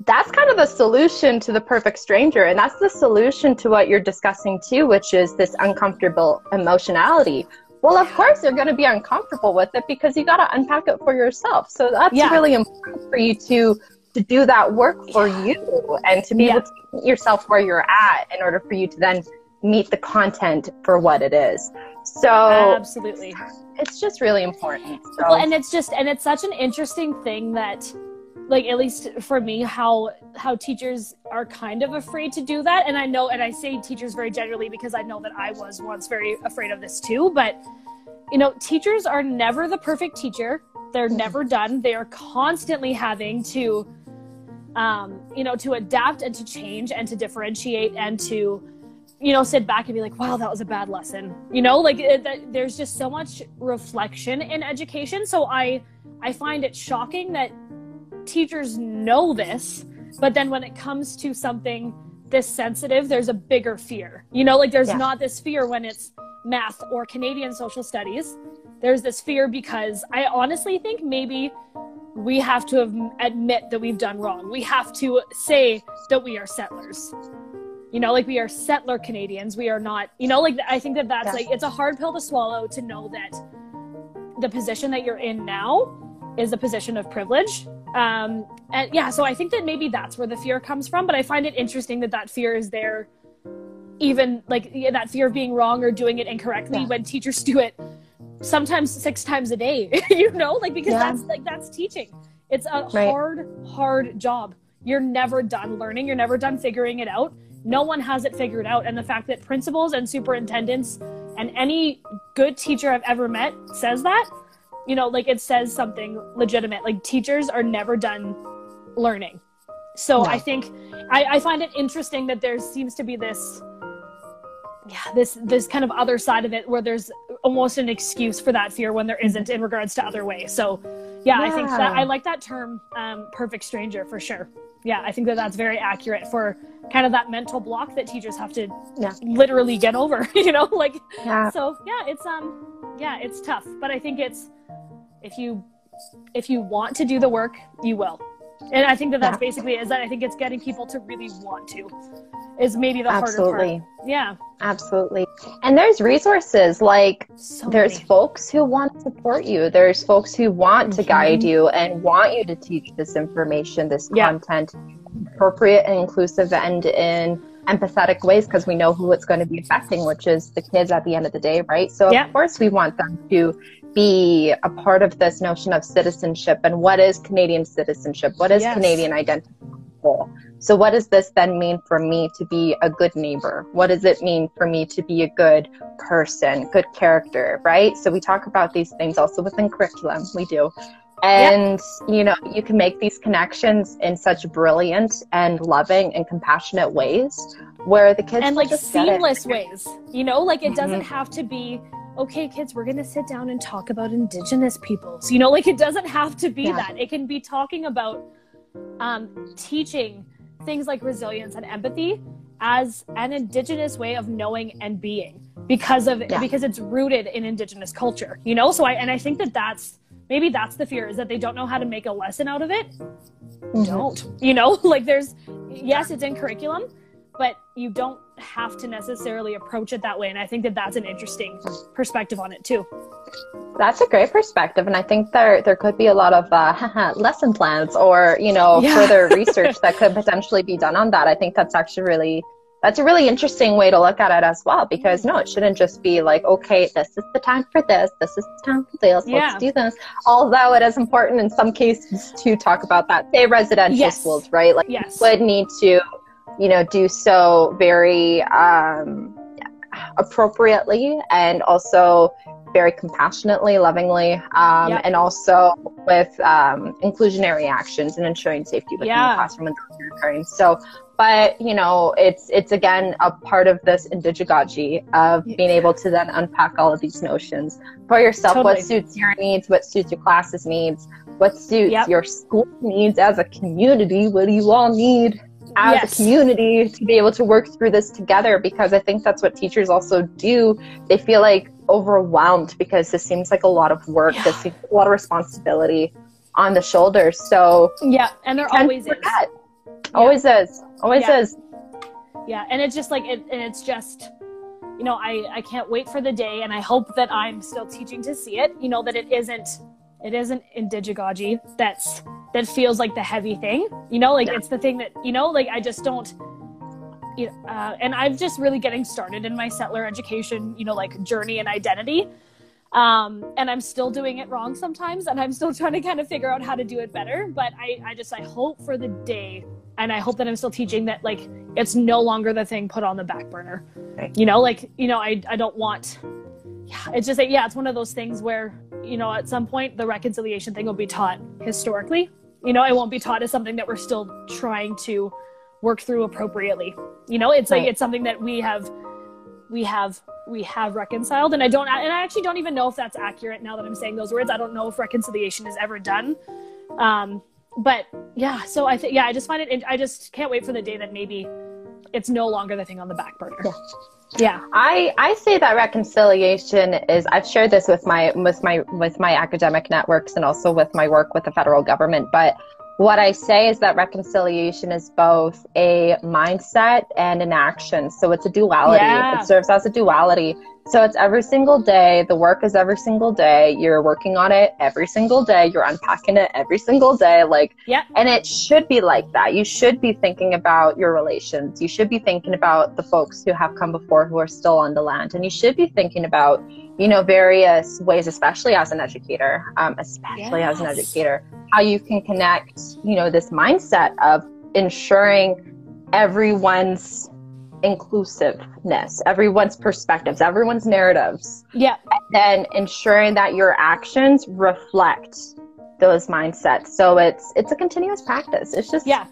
Speaker 1: that's kind of the solution to the perfect stranger. And that's the solution to what you're discussing too, which is this uncomfortable emotionality. Well, of course, you're going to be uncomfortable with it because you got to unpack it for yourself. So that's yeah. really important for you to to do that work for you and to be yeah. able to meet yourself where you're at in order for you to then meet the content for what it is. So
Speaker 2: absolutely
Speaker 1: it's just really important. So.
Speaker 2: Well, and it's just and it's such an interesting thing that like at least for me how how teachers are kind of afraid to do that and i know and i say teachers very generally because i know that i was once very afraid of this too but you know teachers are never the perfect teacher they're mm-hmm. never done they are constantly having to um you know to adapt and to change and to differentiate and to you know sit back and be like wow that was a bad lesson you know like it, that, there's just so much reflection in education so i i find it shocking that teachers know this but then when it comes to something this sensitive, there's a bigger fear. You know, like there's
Speaker 1: Yeah.
Speaker 2: not this fear when it's math or Canadian social studies. There's this fear because I honestly think maybe we have to admit that we've done wrong. We have to say that we are settlers. You know, like we are settler Canadians. We are not, you know, like I think that that's
Speaker 1: Yeah.
Speaker 2: like it's a hard pill to swallow to know that the position that you're in now is a position of privilege. Um, and yeah, so I think that maybe that's where the fear comes from. But I find it interesting that that fear is there, even like yeah, that fear of being wrong or doing it incorrectly
Speaker 1: Yeah.
Speaker 2: when teachers do it sometimes six times a day. you know, like because that's like that's teaching. It's a
Speaker 1: Right.
Speaker 2: hard, hard job. You're never done learning. You're never done figuring it out. No one has it figured out. And the fact that principals and superintendents and any good teacher I've ever met says that, you know, like it says something legitimate. Like teachers are never done learning. So. I think I, I find it interesting that there seems to be this yeah, this this kind of other side of it where there's almost an excuse for that fear when there isn't in regards to other ways. So yeah, I think that I like that term um, perfect stranger for sure. Yeah, I think that that's very accurate for kind of that mental block that teachers have to
Speaker 1: Yeah.
Speaker 2: literally get over, you know, like
Speaker 1: Yeah.
Speaker 2: so yeah it's um yeah it's tough but i think it's if you if you want to do the work you will and i think that that's
Speaker 1: Yeah.
Speaker 2: basically is that i think it's getting people to really want to is maybe the harder
Speaker 1: Absolutely.
Speaker 2: part yeah
Speaker 1: Absolutely. And there's resources like
Speaker 2: so
Speaker 1: there's
Speaker 2: many.
Speaker 1: folks who want to support you. There's folks who want to
Speaker 2: Mhm.
Speaker 1: guide you and want you to teach this information, this
Speaker 2: Yeah.
Speaker 1: content, appropriate and inclusive and in empathetic ways because we know who it's going to be affecting, which is the kids at the end of the day, right? So
Speaker 2: Yeah.
Speaker 1: of course we want them to be a part of this notion of citizenship and what is Canadian citizenship? What is
Speaker 2: Yes.
Speaker 1: Canadian identity? So, what does this then mean for me to be a good neighbor? What does it mean for me to be a good person, good character, right? So, we talk about these things also within curriculum. We do. And, you know, you can make these connections in such brilliant and loving and compassionate ways where the kids
Speaker 2: and like
Speaker 1: just get it.
Speaker 2: seamless ways you know like it doesn't
Speaker 1: Mhm.
Speaker 2: have to be okay kids we're gonna sit down and talk about indigenous peoples you know like it doesn't have to be
Speaker 1: Yeah.
Speaker 2: that it can be talking about um, teaching things like resilience and empathy as an indigenous way of knowing and being because of
Speaker 1: Yeah.
Speaker 2: because it's rooted in indigenous culture you know so i and i think that that's maybe that's the fear is that they don't know how to make a lesson out of it
Speaker 1: Mhm.
Speaker 2: don't you know like there's yes it's in curriculum but you don't have to necessarily approach it that way and i think that that's an interesting perspective on it too
Speaker 1: That's a great perspective, and I think there there could be a lot of uh, lesson plans or you know
Speaker 2: Yeah.
Speaker 1: further research that could potentially be done on that. I think that's actually really that's a really interesting way to look at it as well because no, it shouldn't just be like okay, this is the time for this, this is the time for this,
Speaker 2: Yeah.
Speaker 1: let's do this. Although it is important in some cases to talk about that, say residential
Speaker 2: Yes.
Speaker 1: schools, right? Like
Speaker 2: yes
Speaker 1: would need to, you know, do so very um, appropriately and also very compassionately, lovingly, um,
Speaker 2: Yep.
Speaker 1: and also with um, inclusionary actions and ensuring safety within
Speaker 2: Yeah.
Speaker 1: the classroom and those occurring. So, but you know, it's it's again a part of this indigedagogy of being able to then unpack all of these notions for yourself.
Speaker 2: Totally.
Speaker 1: What suits your needs? What suits your class's needs? What suits
Speaker 2: Yep.
Speaker 1: your school needs as a community? What do you all need? As
Speaker 2: Yes.
Speaker 1: a community to be able to work through this together because I think that's what teachers also do. They feel like overwhelmed because this seems like a lot of work,
Speaker 2: Yeah.
Speaker 1: this seems a lot of responsibility on the shoulders. So
Speaker 2: yeah and there always is
Speaker 1: forget. Always is. Always
Speaker 2: Yeah.
Speaker 1: is.
Speaker 2: yeah and it's just like it and it's just you know i i can't wait for the day and i hope that i'm still teaching to see it you know that it isn't it isn't indigedagogy that's that feels like the heavy thing you know like
Speaker 1: Yeah.
Speaker 2: it's the thing that you know like i just don't you know, uh, and i'm just really getting started in my settler education you know like journey and identity um, and i'm still doing it wrong sometimes and i'm still trying to kind of figure out how to do it better but i i just i hope for the day and i hope that i'm still teaching that like it's no longer the thing put on the back burner
Speaker 1: Right.
Speaker 2: you know like you know i i don't want yeah it's just like yeah it's one of those things where you know at some point the reconciliation thing will be taught historically. You know it won't be taught as something that we're still trying to work through appropriately. You know it's like it's something that we have we have we have reconciled. And i don't and i actually don't even know if that's accurate now that i'm saying those words. I don't know if reconciliation is ever done. Um but yeah so i think yeah i just find it i just can't wait for the day that maybe it's no longer the thing on the back burner.
Speaker 1: Yeah.
Speaker 2: Yeah.
Speaker 1: I, I say that reconciliation is I've shared this with my with my with my academic networks and also with my work with the federal government but what I say is that reconciliation is both a mindset and an action. So it's a duality.
Speaker 2: Yeah.
Speaker 1: It serves as a duality. So it's every single day. The work is every single day. You're working on it every single day. You're unpacking it every single day. Like,
Speaker 2: Yeah.
Speaker 1: and it should be like that. You should be thinking about your relations. You should be thinking about the folks who have come before who are still on the land. And you should be thinking about, you know, various ways, especially as an educator, um, especially as an educator, how you can connect, you know, this mindset of ensuring everyone's inclusiveness, everyone's perspectives, everyone's narratives,
Speaker 2: Yeah.
Speaker 1: then ensuring that your actions reflect those mindsets. So it's it's a continuous practice. It's just
Speaker 2: Yeah.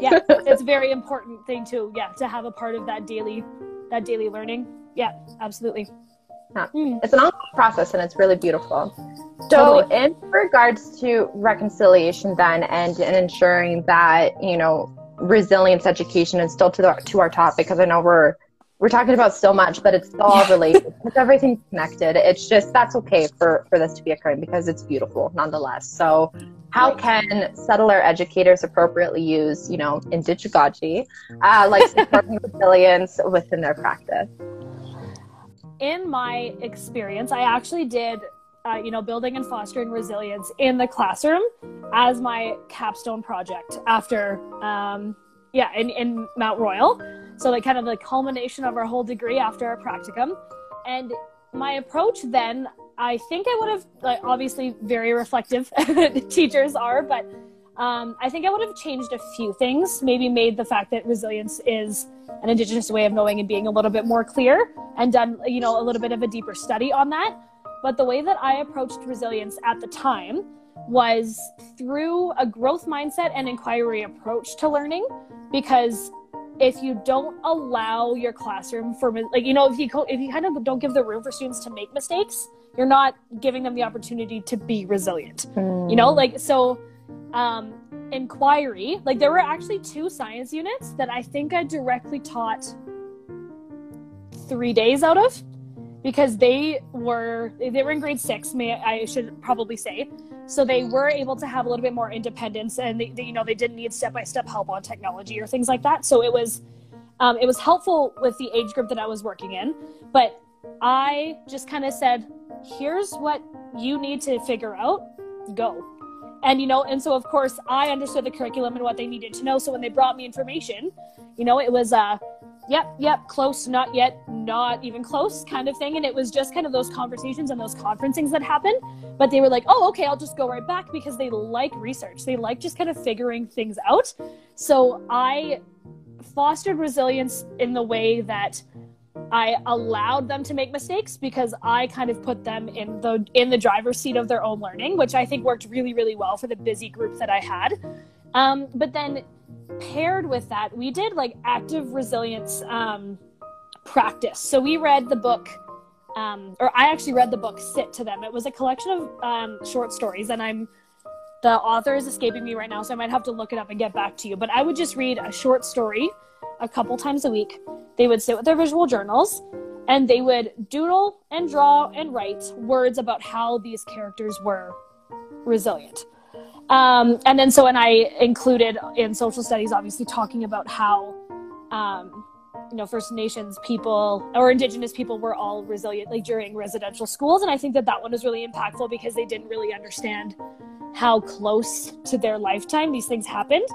Speaker 2: Yeah. it's a very important thing to yeah, to have a part of that daily that daily learning. Yeah, absolutely.
Speaker 1: Yeah.
Speaker 2: Mm.
Speaker 1: it's an ongoing process and it's really beautiful. So,
Speaker 2: Totally.
Speaker 1: in regards to reconciliation, then, and, and ensuring that you know resilience education and still to the, to our topic, because I know we're we're talking about so much, but it's all related. It's everything's connected. It's just that's okay for for this to be occurring because it's beautiful nonetheless. So, how can settler educators appropriately use you know indigegogy, uh, like supporting resilience within their practice?
Speaker 2: in my experience, I actually did, uh, you know, building and fostering resilience in the classroom as my capstone project after, um, yeah, in, in Mount Royal. So, like, kind of the culmination of our whole degree after our practicum. And my approach then, I think I would have, like, obviously, very reflective teachers are, but um, I think I would have changed a few things. Maybe made the fact that resilience is an Indigenous way of knowing and being a little bit more clear, and done you know a little bit of a deeper study on that. But the way that I approached resilience at the time was through a growth mindset and inquiry approach to learning, because if you don't allow your classroom for like you know if you if you kind of don't give the room for students to make mistakes, you're not giving them the opportunity to be resilient you know? Like so um inquiry like there were actually two science units that i think i directly taught three days out of because they were they were in grade six may i should probably say. So they were able to have a little bit more independence and they, they you know they didn't need step-by-step help on technology or things like that. So it was um, it was helpful with the age group that i was working in but i just kind of said here's what you need to figure out. Go. And you know and so of course i understood the curriculum and what they needed to know. So when they brought me information you know it was uh yep yep close not yet not even close kind of thing. And it was just kind of those conversations and those conferencings that happened. But they were like oh okay i'll just go right back because they like research. They like just kind of figuring things out. So i fostered resilience in the way that I allowed them to make mistakes because I kind of put them in the in the driver's seat of their own learning, which I think worked really really well for the busy group that I had. Um, but then paired with that, we did like active resilience um, practice. So we read the book, um, or I actually read the book "Sit" to them. It was a collection of um, short stories, and I'm the author is escaping me right now, so I might have to look it up and get back to you. But I would just read a short story a couple times a week. They would sit with their visual journals and they would doodle and draw and write words about how these characters were resilient. Um, and then so, and I included in social studies, obviously talking about how, um, you know, First Nations people or Indigenous people were all resilient like during residential schools. And I think that that one was really impactful because they didn't really understand how close to their lifetime these things happened.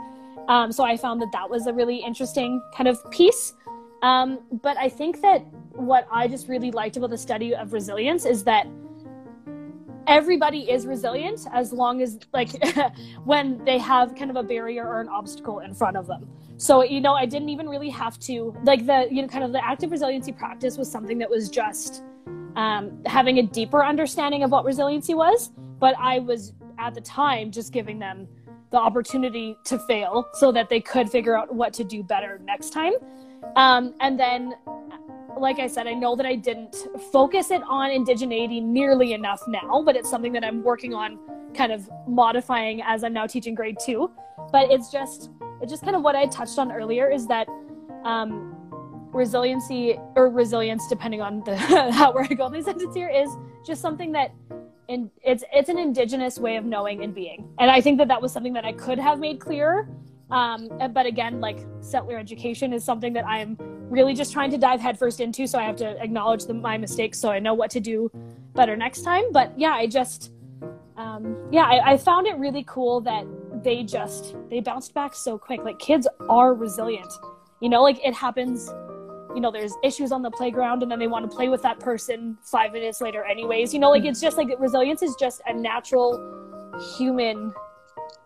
Speaker 2: Um, so I found that that was a really interesting kind of piece. Um, but I think that what I just really liked about the study of resilience is that everybody is resilient as long as like when they have kind of a barrier or an obstacle in front of them. So you know, I didn't even really have to like the you know kind of the active resiliency practice was something that was just um, having a deeper understanding of what resiliency was. But I was at the time just giving them the opportunity to fail so that they could figure out what to do better next time. Um, and then, like I said, I know that I didn't focus it on indigeneity nearly enough now, but it's something that I'm working on kind of modifying as I'm now teaching grade two. But it's just, it's just kind of what I touched on earlier is that um, resiliency or resilience, depending on the how where I go in these sentences here, is just something that and it's it's an indigenous way of knowing and being and i think that that was something that i could have made clearer um, but again like settler education is something that i'm really just trying to dive headfirst into so i have to acknowledge the, my mistakes so i know what to do better next time. But yeah i just um, yeah I, I found it really cool that they just they bounced back so quick. Like kids are resilient. You know like it happens you know there's issues on the playground and then they want to play with that person five minutes later anyways. You know like it's just like resilience is just a natural human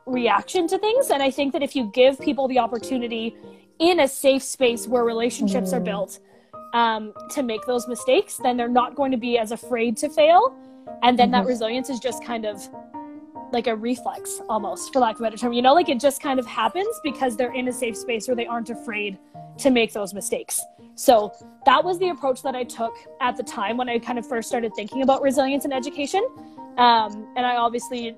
Speaker 2: reaction to things. And i think that if you give people the opportunity in a safe space where relationships are built um, to make those mistakes then they're not going to be as afraid to fail. And then that resilience is just kind of like a reflex almost for lack of a better term. You know like it just kind of happens because they're in a safe space where they aren't afraid to make those mistakes. So that was the approach that I took at the time when I kind of first started thinking about resilience in education. Um, and I obviously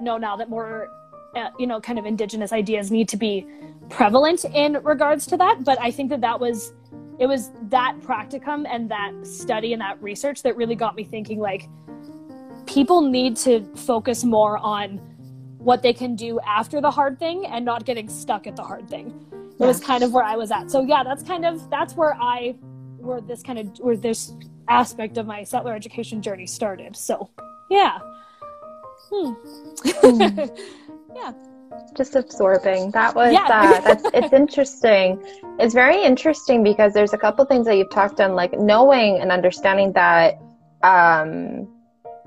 Speaker 2: know now that more, uh, you know, kind of indigenous ideas need to be prevalent in regards to that. But I think that that was, it was that practicum and that study and that research that really got me thinking like, people need to focus more on what they can do after the hard thing and not getting stuck at the hard thing it was kind of where I was at. So yeah, that's kind of that's where I where this kind of where this aspect of my settler education journey started. So yeah. Hmm.
Speaker 1: yeah. Just absorbing. That was yeah. uh, that's it's interesting. It's very interesting because there's a couple things that you've talked on, like knowing and understanding that um,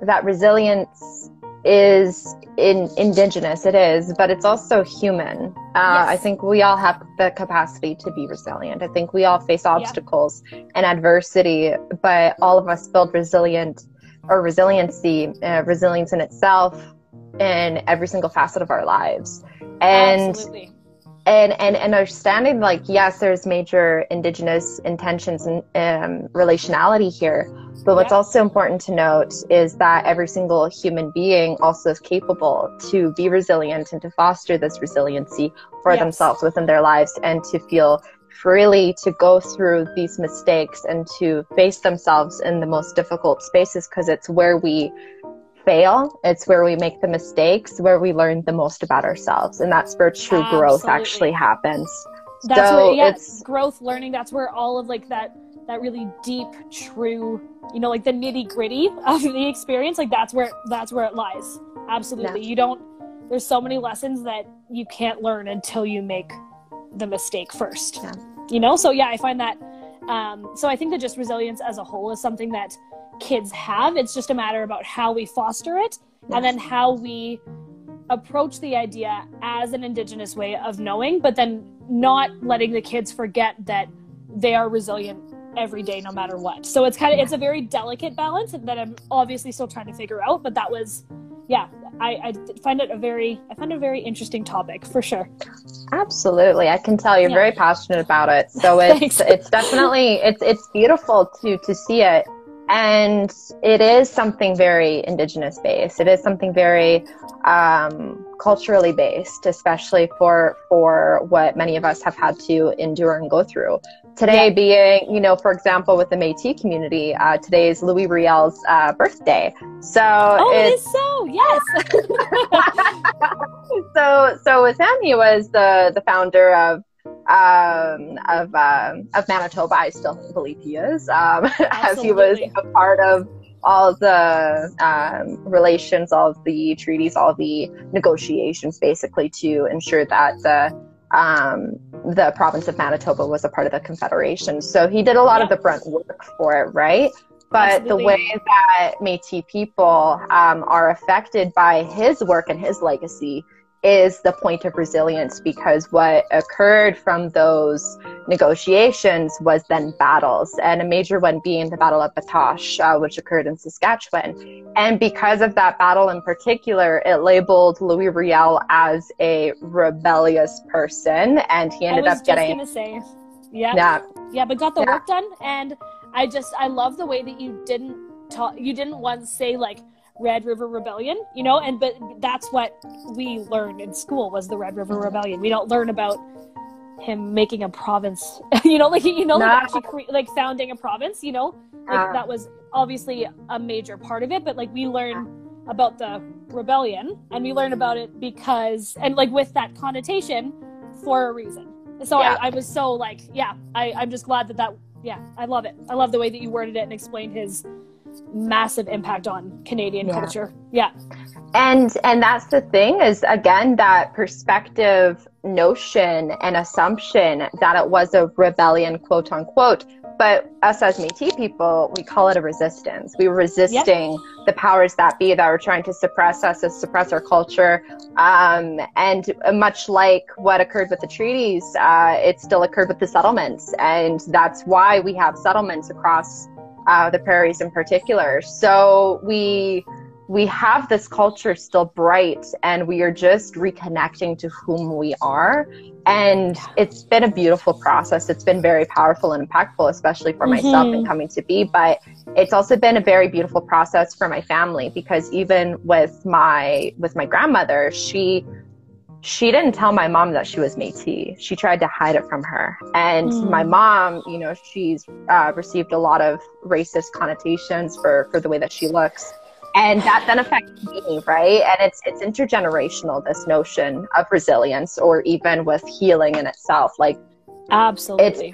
Speaker 1: that resilience is in indigenous it is but it's also human uh, yes. i think we all have the capacity to be resilient i think we all face obstacles yeah. and adversity but all of us build resilient or resiliency uh, resilience in itself in every single facet of our lives and Absolutely. and and and understanding like yes there's major indigenous intentions and um, relationality here but what's also important to note is that every single human being also is capable to be resilient and to foster this resiliency for yes. themselves within their lives and to feel freely to go through these mistakes and to face themselves in the most difficult spaces because it's where we fail it's where we make the mistakes where we learn the most about ourselves and that's where true Absolutely. growth actually happens
Speaker 2: that's so where yeah, it's growth learning that's where all of like that that really deep true you know like the nitty gritty of the experience like that's where that's where it lies absolutely yeah. you don't there's so many lessons that you can't learn until you make the mistake first yeah. you know so yeah i find that um, so i think that just resilience as a whole is something that kids have. It's just a matter about how we foster it yes. and then how we approach the idea as an indigenous way of knowing but then not letting the kids forget that they are resilient every day no matter what. So it's kind of it's a very delicate balance that i'm obviously still trying to figure out but that was yeah I, I find it a very i find it a very interesting topic for sure.
Speaker 1: Absolutely. I can tell you're yeah. very passionate about it. So it's it's definitely it's it's beautiful to to see it and it is something very indigenous based it is something very um, culturally based especially for for what many of us have had to endure and go through Today yeah. being, you know, for example, with the Métis community, uh, today is Louis Riel's uh, birthday. So
Speaker 2: oh, it is so yes.
Speaker 1: so so with him, he was the the founder of um, of um, of Manitoba. I still believe he is, um, as he was a part of all the um, relations, all of the treaties, all the negotiations, basically to ensure that the um, the province of Manitoba was a part of the Confederation. So he did a lot yeah. of the brunt work for it, right? But Absolutely. the way that Métis people um, are affected by his work and his legacy is the point of resilience because what occurred from those negotiations was then battles, and a major one being the Battle of Batoche, uh, which occurred in Saskatchewan. And because of that battle in particular, it labeled Louis Riel as a rebellious person, and he ended up getting.
Speaker 2: Gonna say, yeah, yeah, yeah, but got the yeah. work done, and I just I love the way that you didn't talk. You didn't once say like Red River Rebellion, you know, and but that's what we learned in school was the Red River Rebellion. We don't learn about him making a province you know like you know like actually cre- like founding a province you know like
Speaker 1: Yeah.
Speaker 2: that was obviously a major part of it but like we learn about the rebellion and we learn about it because and like with that connotation for a reason so
Speaker 1: Yeah.
Speaker 2: I, I was so like yeah I, i'm just glad that that yeah i love it i love the way that you worded it and explained his massive impact on canadian
Speaker 1: Yeah.
Speaker 2: culture. Yeah.
Speaker 1: And and that's the thing is again that perspective notion and assumption that it was a rebellion quote unquote but us as métis people we call it a resistance. We were resisting the powers that be that were trying to suppress us to suppress our culture. Um, and much like what occurred with the treaties uh, it still occurred with the settlements. And that's why we have settlements across uh, the prairies in particular. So we we have this culture still bright and we are just reconnecting to whom we are. And it's been a beautiful process. It's been very powerful and impactful especially for myself
Speaker 2: Mhm.
Speaker 1: and coming to be but it's also been a very beautiful process for my family because even with my with my grandmother she she didn't tell my mom that she was Métis. She tried to hide it from her. And
Speaker 2: Mm.
Speaker 1: my mom, you know, she's uh, received a lot of racist connotations for for the way that she looks and that then affects me right and it's it's intergenerational this notion of resilience or even with healing in itself like
Speaker 2: absolutely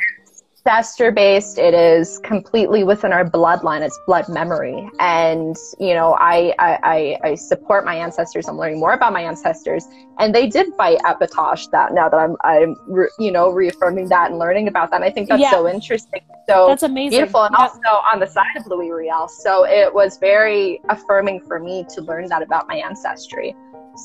Speaker 1: ancestor based. It is completely within our bloodline. It's blood memory. And you know I, I i support my ancestors. I'm learning more about my ancestors. And they did fight at Batoche that now that i'm i'm re, you know reaffirming that and learning about that. And i think that's
Speaker 2: Yeah.
Speaker 1: so interesting. So
Speaker 2: that's amazing.
Speaker 1: beautiful. And
Speaker 2: Yeah.
Speaker 1: also on the side of louis riel. So it was very affirming for me to learn that about my ancestry.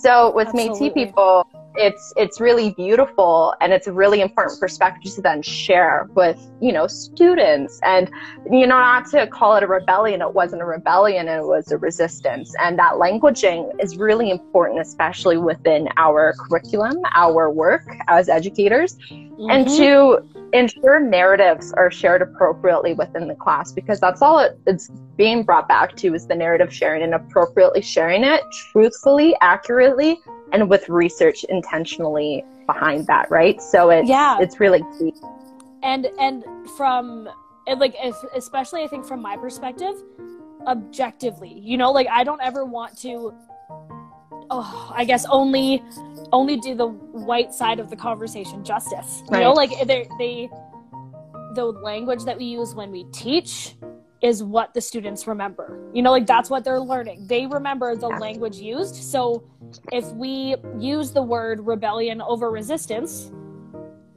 Speaker 1: So with
Speaker 2: Absolutely.
Speaker 1: métis people it's it's really beautiful and it's a really important perspective to then share with you know students. And you know not to call it a rebellion it wasn't a rebellion it was a resistance. And that languaging is really important especially within our curriculum our work as educators. And
Speaker 2: Mhm.
Speaker 1: to ensure narratives are shared appropriately within the class because that's all it, it's being brought back to is the narrative sharing and appropriately sharing it truthfully accurately and with research intentionally behind that right? So it's
Speaker 2: Yeah.
Speaker 1: it's really key.
Speaker 2: And and from and like if, especially i think from my perspective objectively you know like i don't ever want to oh i guess only only do the white side of the conversation justice. You know like they they the language that we use when we teach is what the students remember you know like that's what they're learning they remember the language used so if we use the word rebellion over resistance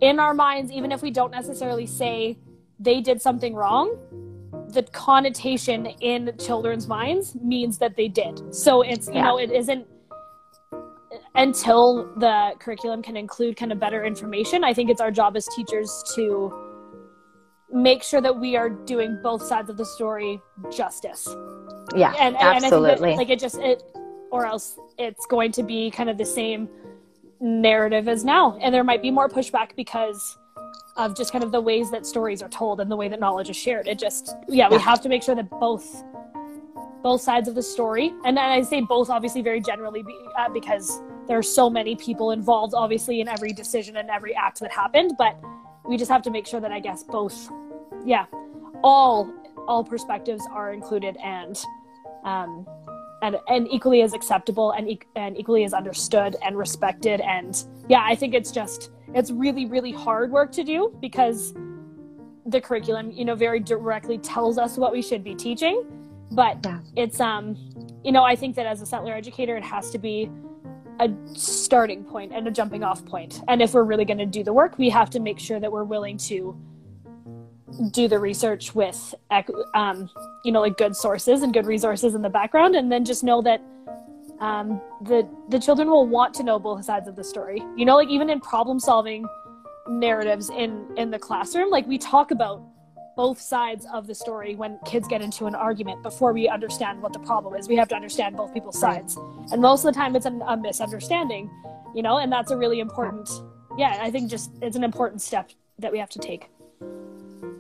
Speaker 2: in our minds, even if we don't necessarily say they did something wrong, the connotation in children's minds means that they did. So it's, you
Speaker 1: Yeah.
Speaker 2: know, it isn't until the curriculum can include kind of better information. I think it's our job as teachers to make sure that we are doing both sides of the story justice.
Speaker 1: Yeah
Speaker 2: and, and, and I think
Speaker 1: absolutely.
Speaker 2: that, like it just it or else it's going to be kind of the same narrative as now. And there might be more pushback because of just kind of the ways that stories are told and the way that knowledge is shared. It just yeah we have to make sure that both both sides of the story and, and i say both obviously very generally be, uh, because there are so many people involved obviously in every decision and every act that happened but we just have to make sure that i guess both yeah all all perspectives are included and um and and equally as acceptable and e- and equally as understood and respected and yeah i think it's just it's really really hard work to do because the curriculum you know very directly tells us what we should be teaching but
Speaker 1: Yeah.
Speaker 2: it's um you know i think that as a settler educator it has to be a starting point and a jumping off point. and if we're really going to do the work we have to make sure that we're willing to do the research with um, you know like good sources and good resources in the background and then just know that um, the the children will want to know both sides of the story you know like even in problem solving narratives in in the classroom like we talk about both sides of the story when kids get into an argument before we understand what the problem is. We have to understand both people's sides. And most of the time it's an, a misunderstanding you know and that's a really important yeah i think just it's an important step that we have to take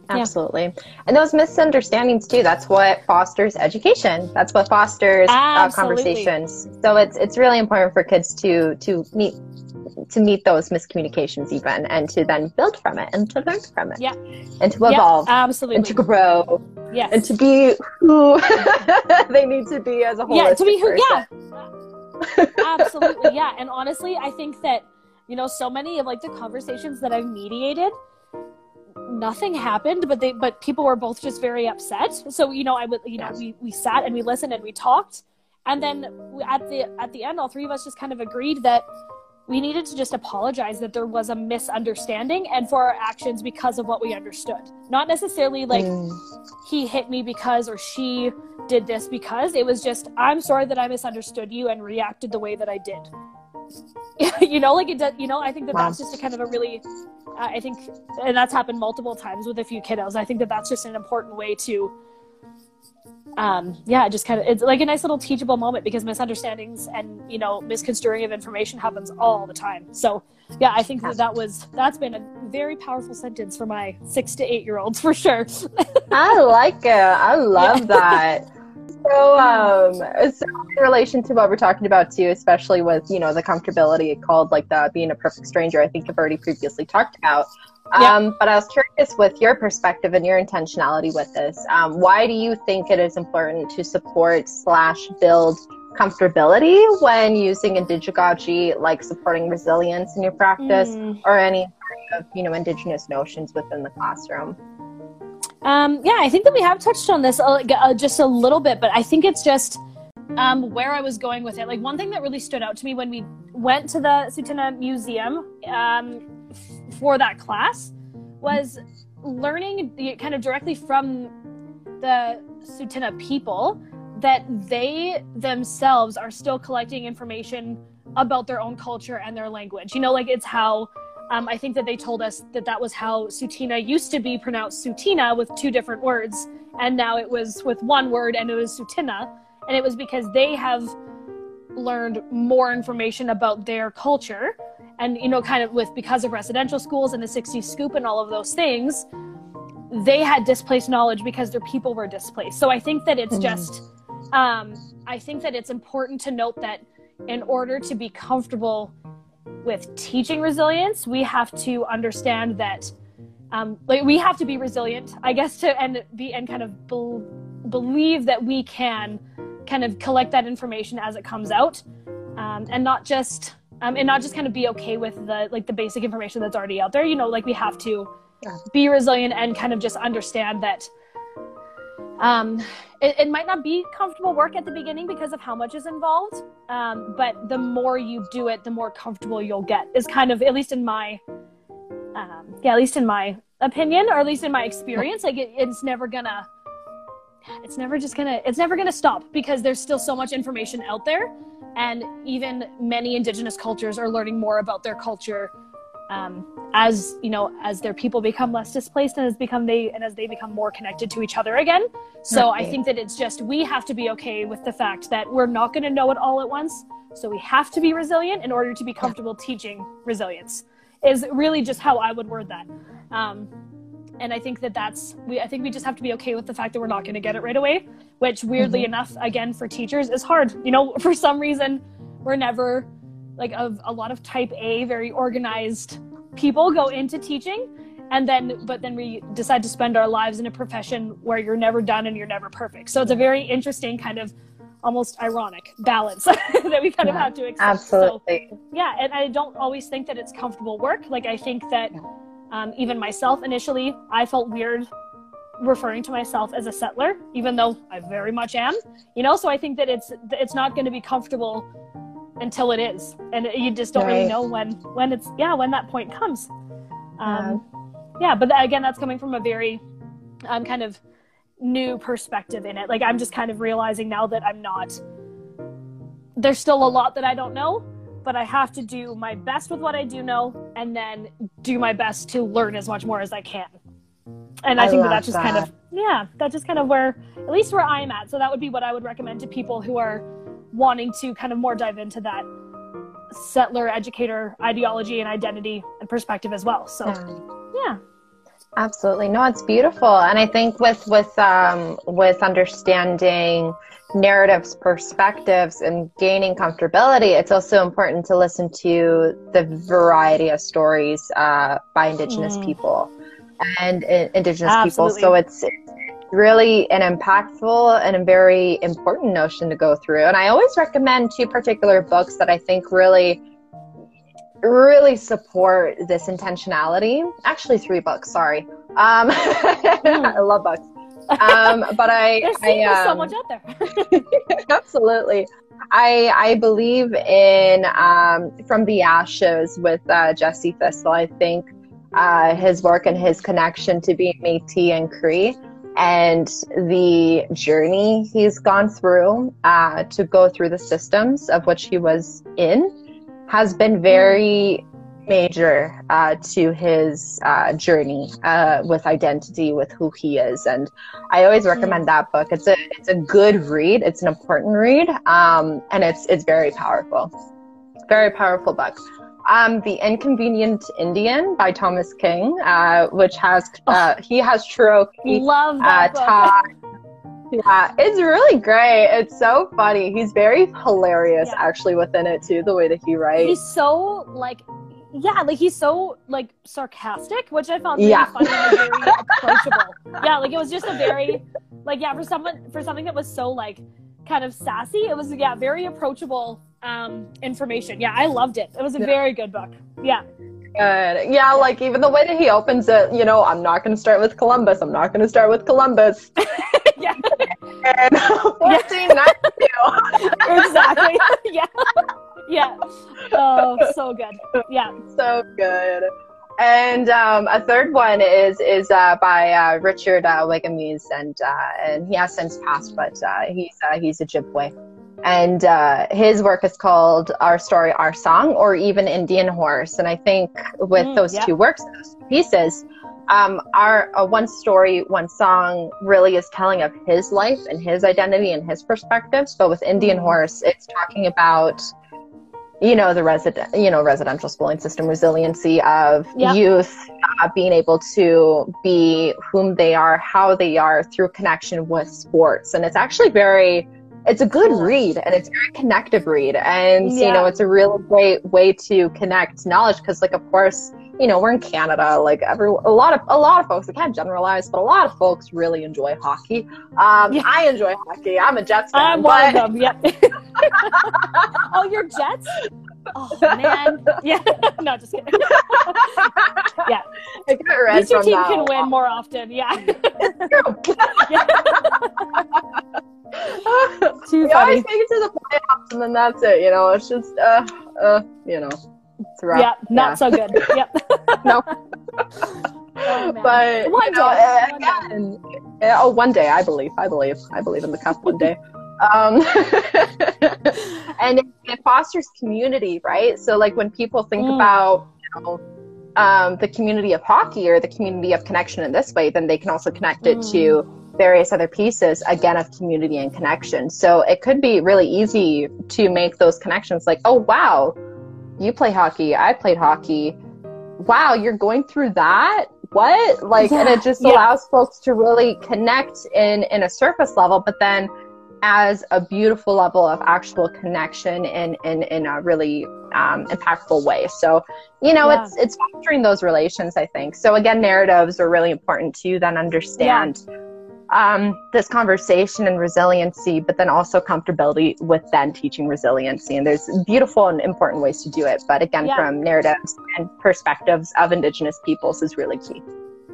Speaker 2: Yeah.
Speaker 1: absolutely and those misunderstandings too that's what fosters education that's what fosters uh, conversations so it's it's really important for kids to to meet to meet those miscommunications even and to then build from it and to learn from it
Speaker 2: Yeah.
Speaker 1: and to evolve
Speaker 2: Yeah, absolutely.
Speaker 1: and to grow
Speaker 2: yes.
Speaker 1: and to be who they need to be as a whole
Speaker 2: yeah, to be who yeah. Absolutely, yeah. And honestly, I think that, you know, so many of like the conversations that I've mediated, nothing happened, but they but people were both just very upset. So, you know, I would you know, we, we sat and we listened and we talked. And then at the at the end all three of us just kind of agreed that we needed to just apologize that there was a misunderstanding and for our actions because of what we understood. Not necessarily like
Speaker 1: Mm.
Speaker 2: he hit me because or she did this because it was just i'm sorry that i misunderstood you and reacted the way that i did you know like it does you know i think that
Speaker 1: Wow.
Speaker 2: that's just a kind of a really uh, i think and that's happened multiple times with a few kiddos i think that that's just an important way to um yeah just kind of it's like a nice little teachable moment because misunderstandings and you know misconstruing of information happens all the time so yeah i think that that was that's been a very powerful sentence for my six to eight year olds for sure
Speaker 1: I like it. I love that. So, um, so in relation to what we're talking about too, especially with you know the comfortability called like the being a perfect stranger, I think I've already previously talked about.
Speaker 2: Yeah.
Speaker 1: Um, but I was curious with your perspective and your intentionality with this. Um, why do you think it is important to support slash build comfortability when using indigogy, like supporting resilience in your practice,
Speaker 2: Mm.
Speaker 1: or any of you know indigenous notions within the classroom?
Speaker 2: Um, yeah, I think that we have touched on this uh, uh, just a little bit, but I think it's just um, where I was going with it. Like one thing that really stood out to me when we went to the Tsuut'ina Museum um, f- for that class was learning the, kind of directly from the Tsuut'ina people that they themselves are still collecting information about their own culture and their language. You know, like it's how um, I think that they told us that that was how Tsuut'ina used to be pronounced Tsuut'ina with two different words, and now it was with one word and it was Tsuut'ina. And it was because they have learned more information about their culture. And, you know, kind of with because of residential schools and the 60s scoop and all of those things, they had displaced knowledge because their people were displaced. So I think that it's
Speaker 1: Mhm.
Speaker 2: just, um, I think that it's important to note that in order to be comfortable with teaching resilience, we have to understand that, um, like we have to be resilient, I guess, to and be and kind of bel believe that we can kind of collect that information as it comes out, um, and not just um, and not just kind of be okay with the like the basic information that's already out there. You know, like we have to
Speaker 1: Yeah.
Speaker 2: be resilient and kind of just understand that um, it, it might not be comfortable work at the beginning because of how much is involved um, but the more you do it the more comfortable you'll get is kind of at least in my um, yeah at least in my opinion or at least in my experience like it, it's never gonna it's never just gonna it's never gonna stop because there's still so much information out there. And even many indigenous cultures are learning more about their culture um, as you know as their people become less displaced and as become they and as they become more connected to each other again. So i think that it's just we have to be okay with the fact that we're not going to know it all at once. So we have to be resilient in order to be comfortable teaching resilience is really just how i would word that. Um, and i think that that's we i think we just have to be okay with the fact that we're not going to get it right away which weirdly enough again for teachers is hard. You know for some reason we're never like of a lot of type a very organized people go into teaching and then but then we decide to spend our lives in a profession where you're never done and you're never perfect. So it's a very interesting kind of almost ironic balance that we kind of
Speaker 1: Yeah,
Speaker 2: have to accept. So,
Speaker 1: Absolutely.
Speaker 2: yeah and i don't always think that it's comfortable work. Like i think that um, even myself initially i felt weird referring to myself as a settler even though i very much am you know? So i think that it's it's not going to be comfortable until it is. And you just don't really know when when it's yeah when that point comes. Um yeah. but tha- again that's coming from a very um, kind of new perspective in it. Like i'm just kind of realizing now that i'm not there's still a lot that i don't know but i have to do my best with what i do know and then do my best to learn as much more as i can. And i,
Speaker 1: I
Speaker 2: think that that's just kind of yeah that's just kind of where at least where i'm at. So that would be what i would recommend to people who are wanting to kind of more dive into that settler educator ideology and identity and perspective as well so
Speaker 1: Yeah.
Speaker 2: yeah
Speaker 1: Absolutely. No, it's beautiful. And I think with with um with understanding narratives, perspectives, and gaining comfortability, it's also important to listen to the variety of stories uh, by Indigenous mm. people and uh, Indigenous Absolutely. people. So it's, it's really an impactful and a very important notion to go through. And I always recommend two particular books that I think really really support this intentionality. Actually, three books. Sorry. Um, mm. I love books. Um, but I,
Speaker 2: there's,
Speaker 1: I,
Speaker 2: um, so much out there.
Speaker 1: absolutely. I I believe in um, from the ashes with uh, Jesse Thistle. I think uh, his work and his connection to being Métis and Cree and the journey he's gone through uh, to go through the systems of which he was in has been very major uh, to his uh, journey uh, with identity, with who he is, and I always hmm. recommend that book. It's a it's a good read. It's an important read, um, and it's it's very powerful. Very powerful book. Um, the Inconvenient Indian by Thomas King, uh, which has uh, oh, he has Cherokee.
Speaker 2: Love that uh, book.
Speaker 1: Yeah, it's really great. It's so funny. He's very hilarious, yeah. actually, within it too. The way that he writes.
Speaker 2: He's so like, yeah, like he's so like sarcastic, which I found really yeah. funny and very approachable. Yeah, like it was just a very, like yeah, for someone for something that was so like kind of sassy, it was yeah very approachable um information. Yeah, I loved it. It was a yeah. very good book. Yeah.
Speaker 1: Good. Yeah, like even the way that he opens it, you know, I'm not going to start with Columbus. I'm not going to start with Columbus.
Speaker 2: yeah.
Speaker 1: And 1492.
Speaker 2: exactly. yeah. Yeah. Oh, so good. Yeah.
Speaker 1: So good. And um, a third one is is uh, by uh, Richard uh, Wagamese, and uh, and he has since passed, but uh, he's uh, he's Ojibwe and uh, his work is called Our Story, Our Song, or even Indian Horse. And I think with mm, those yeah. two works, those pieces, um, our uh, one story, one song really is telling of his life and his identity and his perspectives. But with Indian mm. Horse, it's talking about you know the resident you know residential schooling system resiliency of yeah. youth uh, being able to be whom they are how they are through connection with sports and it's actually very it's a good read and it's a very connective read and yeah. you know it's a really great way to connect knowledge because like of course you know we're in canada like every a lot of a lot of folks i can't generalize but a lot of folks really enjoy hockey. Um yeah. i enjoy hockey. I'm a jets fan
Speaker 2: i'm one of them yep oh you're jets? Oh man. Yeah. No just kidding. Yeah. At least your team can win more often yeah, yeah.
Speaker 1: Too we funny. always make it to the playoffs and then that's it. You know, it's just uh, uh, you know, it's rough.
Speaker 2: Yeah, not yeah. so good. Yep.
Speaker 1: no. Oh, but one you know, day, again, one day. oh, one day I believe, I believe, I believe in the cup one day. Um, and it, it, fosters community, right? So, like when people think mm. about, you know, um, the community of hockey or the community of connection in this way, then they can also connect it mm. to various other pieces again of community and connection. So it could be really easy to make those connections like oh wow you play hockey i played hockey. Wow you're going through that? What? Like yeah, and it just yeah. allows folks to really connect in in a surface level but then as a beautiful level of actual connection in in, in a really um, impactful way. So you know yeah. it's it's fostering those relations i think. So again narratives are really important to then understand um, this conversation and resiliency, but then also comfortability with then teaching resiliency. And there's beautiful and important ways to do it. But again, yeah. from narratives and perspectives of Indigenous peoples is really key.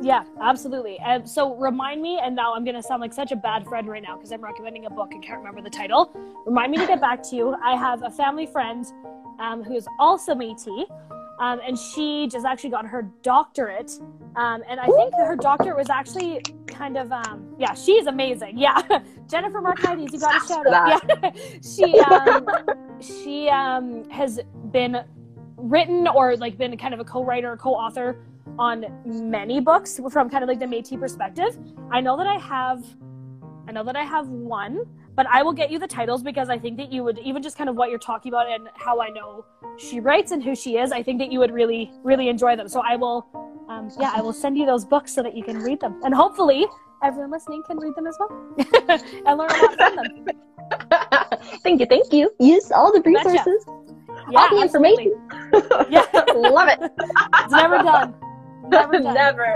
Speaker 2: Yeah, absolutely. And so remind me, and now I'm going to sound like such a bad friend right now because I'm recommending a book and can't remember the title. Remind me to get back to you. I have a family friend um, who is also Métis. Um, and she just actually got her doctorate. Um, and I think her doctorate was actually kind of, um, yeah, she's amazing. Yeah. Jennifer Markides, you got a shout out. Yeah. she, um, she um, has been written or like been kind of a co-writer or co-author on many books from kind of like the Métis perspective. I know that I have, I know that I have one but I will get you the titles because I think that you would even just kind of what you're talking about and how I know she writes and who she is. I think that you would really really enjoy them. So I will um, yeah, I will send you those books so that you can read them, and hopefully everyone listening can read them as well and learn a lot from them.
Speaker 1: thank you, thank you. Use all the resources,
Speaker 2: Yeah,
Speaker 1: all the
Speaker 2: absolutely.
Speaker 1: information.
Speaker 2: Yeah,
Speaker 1: Love it.
Speaker 2: it's never done. Never done.
Speaker 1: Never.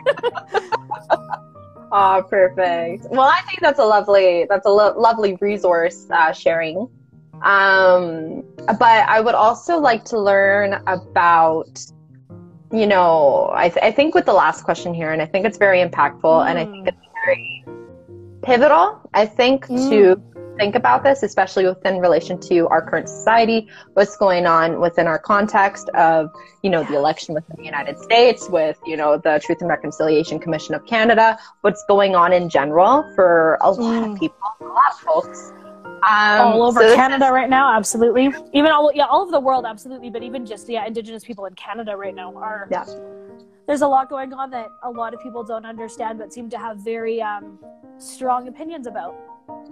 Speaker 1: Oh, perfect. Well, I think that's a lovely that's a lo- lovely resource uh, sharing. Um, but I would also like to learn about, you know, I, th- I think with the last question here, and I think it's very impactful, and I think it's very pivotal. I think to think about this, especially within relation to our current society, what's going on within our context of, you know, the election within the United States, with, you know, the Truth and Reconciliation Commission of Canada, what's going on in general for a lot of
Speaker 2: Mm.
Speaker 1: people, a lot of folks. Um,
Speaker 2: all over
Speaker 1: so
Speaker 2: Canada
Speaker 1: is-
Speaker 2: right now, absolutely. Even all yeah, all over the world, absolutely. But even just yeah, Indigenous people in Canada right now are
Speaker 1: Yeah.
Speaker 2: There's a lot going on that a lot of people don't understand, but seem to have very um, strong opinions about.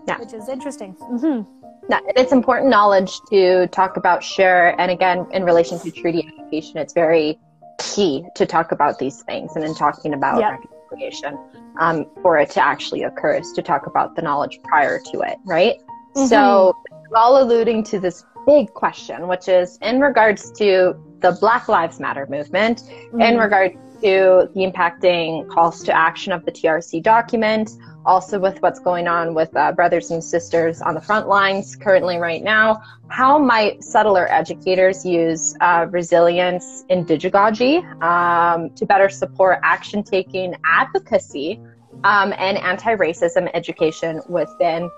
Speaker 1: Yeah.
Speaker 2: which is interesting. hmm
Speaker 1: No, it's important knowledge to talk about, share, and again, in relation to treaty education, it's very key to talk about these things and in talking about
Speaker 2: Yeah.
Speaker 1: reconciliation um, for it to actually occur is to talk about the knowledge prior to it, right?
Speaker 2: Mm-hmm.
Speaker 1: So, all alluding to this big question, which is in regards to the Black Lives Matter movement,
Speaker 2: Mm-hmm.
Speaker 1: in regards to the impacting calls to action of the TRC document, also with what's going on with uh, brothers and sisters on the front lines currently right now, how might settler educators use uh, resilience Indigegogy um, to better support action taking advocacy um, and anti racism education within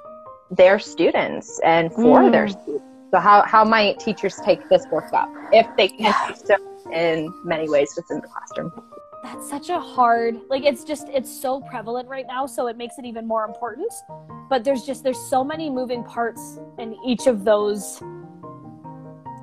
Speaker 1: their students and for
Speaker 2: Mm.
Speaker 1: their students? So, how, how might teachers take this work up if they can do so in many ways within the classroom?
Speaker 2: That's such a hard like it's just it's so prevalent right now, so it makes it even more important. But there's just there's so many moving parts in each of those.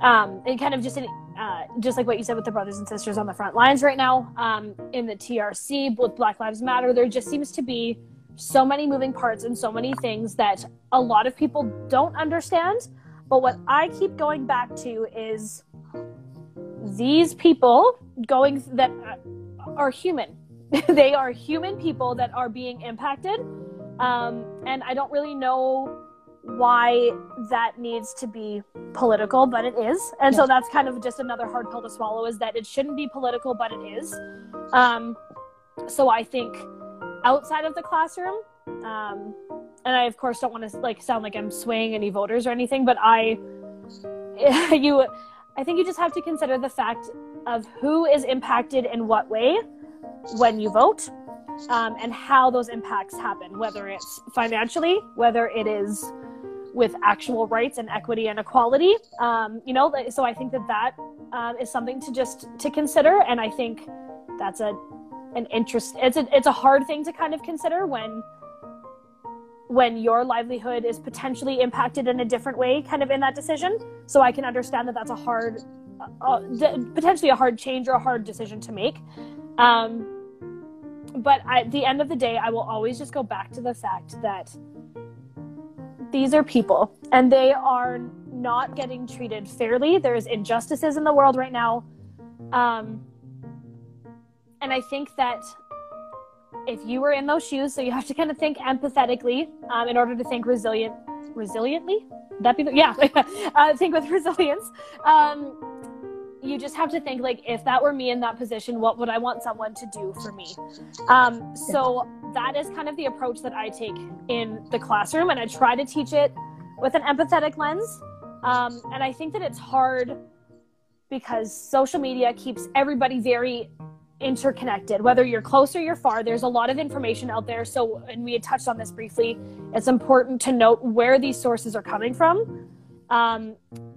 Speaker 2: Um, and kind of just in, uh, just like what you said with the brothers and sisters on the front lines right now, um, in the TRC with Black Lives Matter, there just seems to be so many moving parts and so many things that a lot of people don't understand. But what I keep going back to is these people going that are human. they are human people that are being impacted. Um, and I don't really know why that needs to be political, but it is. And so that's kind of just another hard pill to swallow is that it shouldn't be political, but it is. Um, so I think outside of the classroom, um, and I of course don't want to like sound like I'm swaying any voters or anything, but I, you, I think you just have to consider the fact of who is impacted in what way when you vote um, and how those impacts happen, whether it's financially, whether it is with actual rights and equity and equality. Um, you know, so I think that that um, is something to just to consider, and I think that's a an interest. It's a it's a hard thing to kind of consider when when your livelihood is potentially impacted in a different way, kind of in that decision. So I can understand that that's a hard, uh, potentially a hard change or a hard decision to make. Um, but at the end of the day, I will always just go back to the fact that these are people and they are not getting treated fairly. There's injustices in the world right now. Um, and I think that if you were in those shoes, so you have to kind of think empathetically um, in order to think resilient, resiliently. That be the, yeah, uh, think with resilience. Um, you just have to think like if that were me in that position what would i want someone to do for me um, so that is kind of the approach that i take in the classroom and i try to teach it with an empathetic lens um, and i think that it's hard because social media keeps everybody very interconnected whether you're close or you're far there's a lot of information out there so and we had touched on this briefly it's important to note where these sources are coming from um,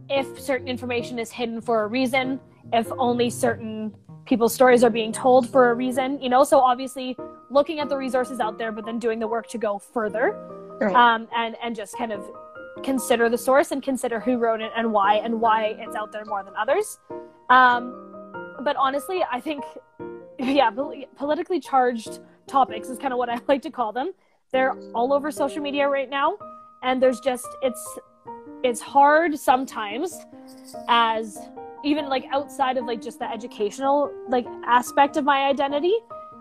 Speaker 2: if certain information is hidden for a reason, if only certain people's stories are being told for a reason, you know. So obviously, looking at the resources out there, but then doing the work to go further,
Speaker 1: Right.
Speaker 2: um, and and just kind of consider the source and consider who wrote it and why and why it's out there more than others. Um, but honestly, I think, yeah, politically charged topics is kind of what I like to call them. They're all over social media right now, and there's just it's it's hard sometimes as even like outside of like just the educational like aspect of my identity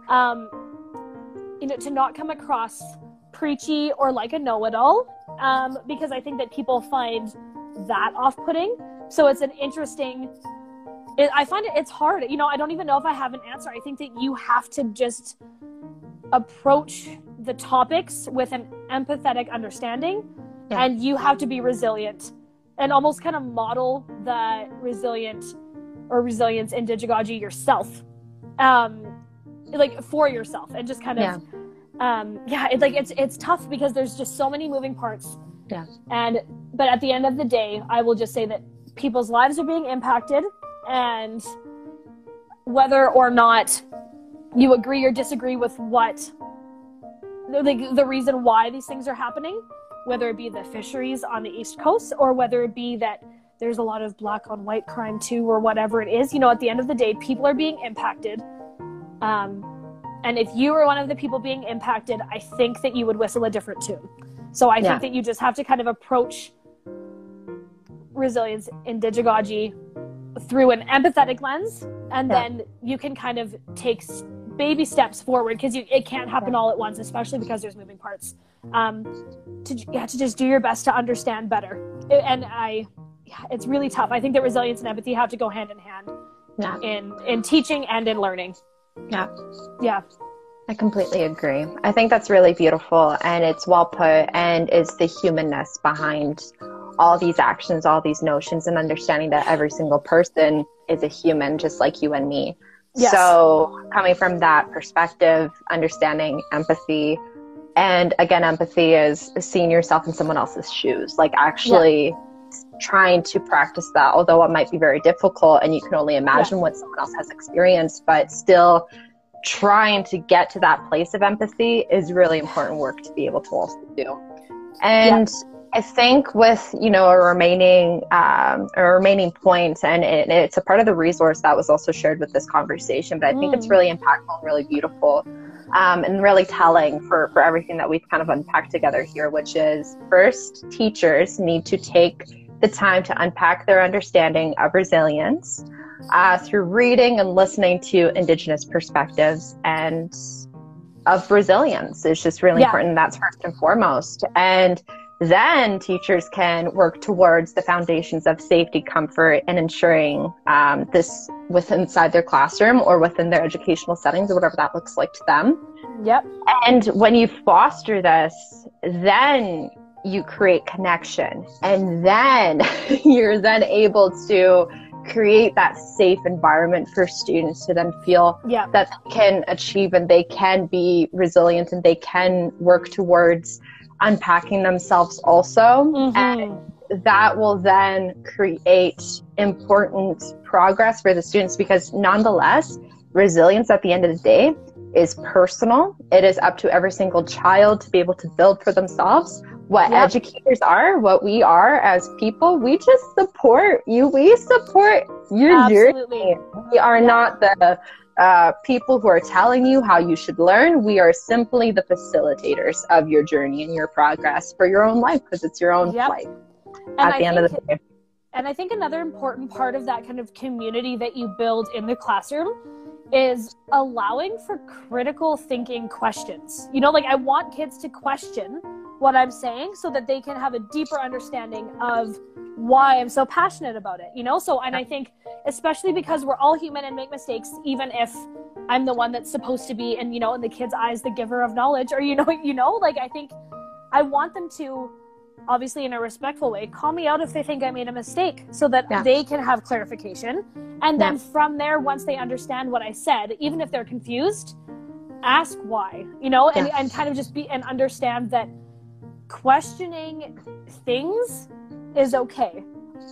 Speaker 2: um you know to not come across preachy or like a know-it-all um because i think that people find that off-putting so it's an interesting it, i find it it's hard you know i don't even know if i have an answer i think that you have to just approach the topics with an empathetic understanding
Speaker 1: Yeah.
Speaker 2: and you have to be resilient and almost kind of model the resilient or resilience Indigegogy yourself um like for yourself and just kind of
Speaker 1: Yeah.
Speaker 2: um yeah it, like it's it's tough because there's just so many moving parts
Speaker 1: Yeah.
Speaker 2: and but at the end of the day i will just say that people's lives are being impacted and whether or not you agree or disagree with what the, the, reason why these things are happening whether it be the fisheries on the east coast or whether it be that there's a lot of black on white crime too or whatever it is you know at the end of the day people are being impacted um, and if you were one of the people being impacted i think that you would whistle a different tune so i
Speaker 1: Yeah.
Speaker 2: think that you just have to kind of approach resilience Indigegogy through an empathetic lens and
Speaker 1: Yeah.
Speaker 2: then you can kind of take baby steps forward because it can't happen all at once especially because there's moving parts um, to yeah to just do your best to understand better and i yeah, it's really tough i think that resilience and empathy have to go hand in hand
Speaker 1: Yeah.
Speaker 2: in in teaching and in learning
Speaker 1: Yeah.
Speaker 2: yeah
Speaker 1: I completely agree. I think that's really beautiful and it's well put and it's the humanness behind all these actions, all these notions and understanding that every single person is a human just like you and me.
Speaker 2: Yes.
Speaker 1: So, coming from that perspective, understanding empathy and again empathy is seeing yourself in someone else's shoes, like actually trying to practice that although it might be very difficult and you can only imagine what someone else has experienced, but still trying to get to that place of empathy is really important work to be able to also do. And I think with you know a remaining um, a remaining point, and it, it's a part of the resource that was also shared with this conversation, but I think it's
Speaker 2: Mm.
Speaker 1: really impactful and really beautiful. Um, and really telling for, for everything that we've kind of unpacked together here, which is first, teachers need to take the time to unpack their understanding of resilience uh, through reading and listening to Indigenous perspectives and of resilience is just really
Speaker 2: Yeah.
Speaker 1: important. That's first and foremost. And then teachers can work towards the foundations of safety, comfort, and ensuring um, this within inside their classroom or within their educational settings or whatever that looks like to them.
Speaker 2: yep
Speaker 1: And when you foster this, then you create connection. And then you're then able to create that safe environment for students to then feel
Speaker 2: yeah
Speaker 1: that they can achieve and they can be resilient and they can work towards unpacking themselves also. And
Speaker 2: Mhm.
Speaker 1: that will then create important progress for the students because nonetheless resilience at the end of the day is personal it is up to every single child to be able to build for themselves what
Speaker 2: Yep.
Speaker 1: educators are what we are as people we just support you we support your journey we are not the uh, people who are telling you how you should learn. We are simply the facilitators of your journey and your progress for your own life because it's your own
Speaker 2: Yep.
Speaker 1: life
Speaker 2: and
Speaker 1: at
Speaker 2: I
Speaker 1: the end of the day.
Speaker 2: And I think another important part of that kind of community that you build in the classroom is allowing for critical thinking questions. You know, like I want kids to question what I'm saying so that they can have a deeper understanding of why I'm so passionate about it, you know? So, and I think, especially because we're all human and make mistakes, even if I'm the one that's supposed to be, and you know, in the kids' eyes, the giver of knowledge, or you know, you know, like I think I want them to obviously in a respectful way call me out if they think i made a mistake so that
Speaker 1: Yeah.
Speaker 2: they can have clarification and then
Speaker 1: Yeah.
Speaker 2: from there once they understand what i said even if they're confused ask why you know and,
Speaker 1: Yeah.
Speaker 2: and kind of just be and understand that questioning things is okay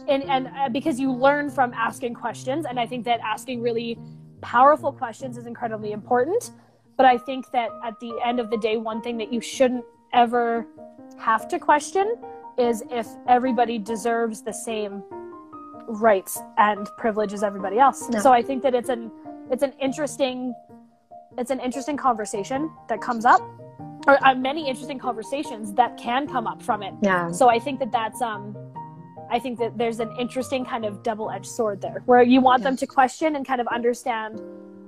Speaker 2: and and uh, because you learn from asking questions and i think that asking really powerful questions is incredibly important but i think that at the end of the day one thing that you shouldn't ever have to question is if everybody deserves the same rights and privilege as everybody else.
Speaker 1: No.
Speaker 2: So I think that it's an it's an interesting it's an interesting conversation that comes up or uh, many interesting conversations that can come up from it.
Speaker 1: Yeah.
Speaker 2: So I think that that's um I think that there's an interesting kind of double edged sword there where you want them to question and kind of understand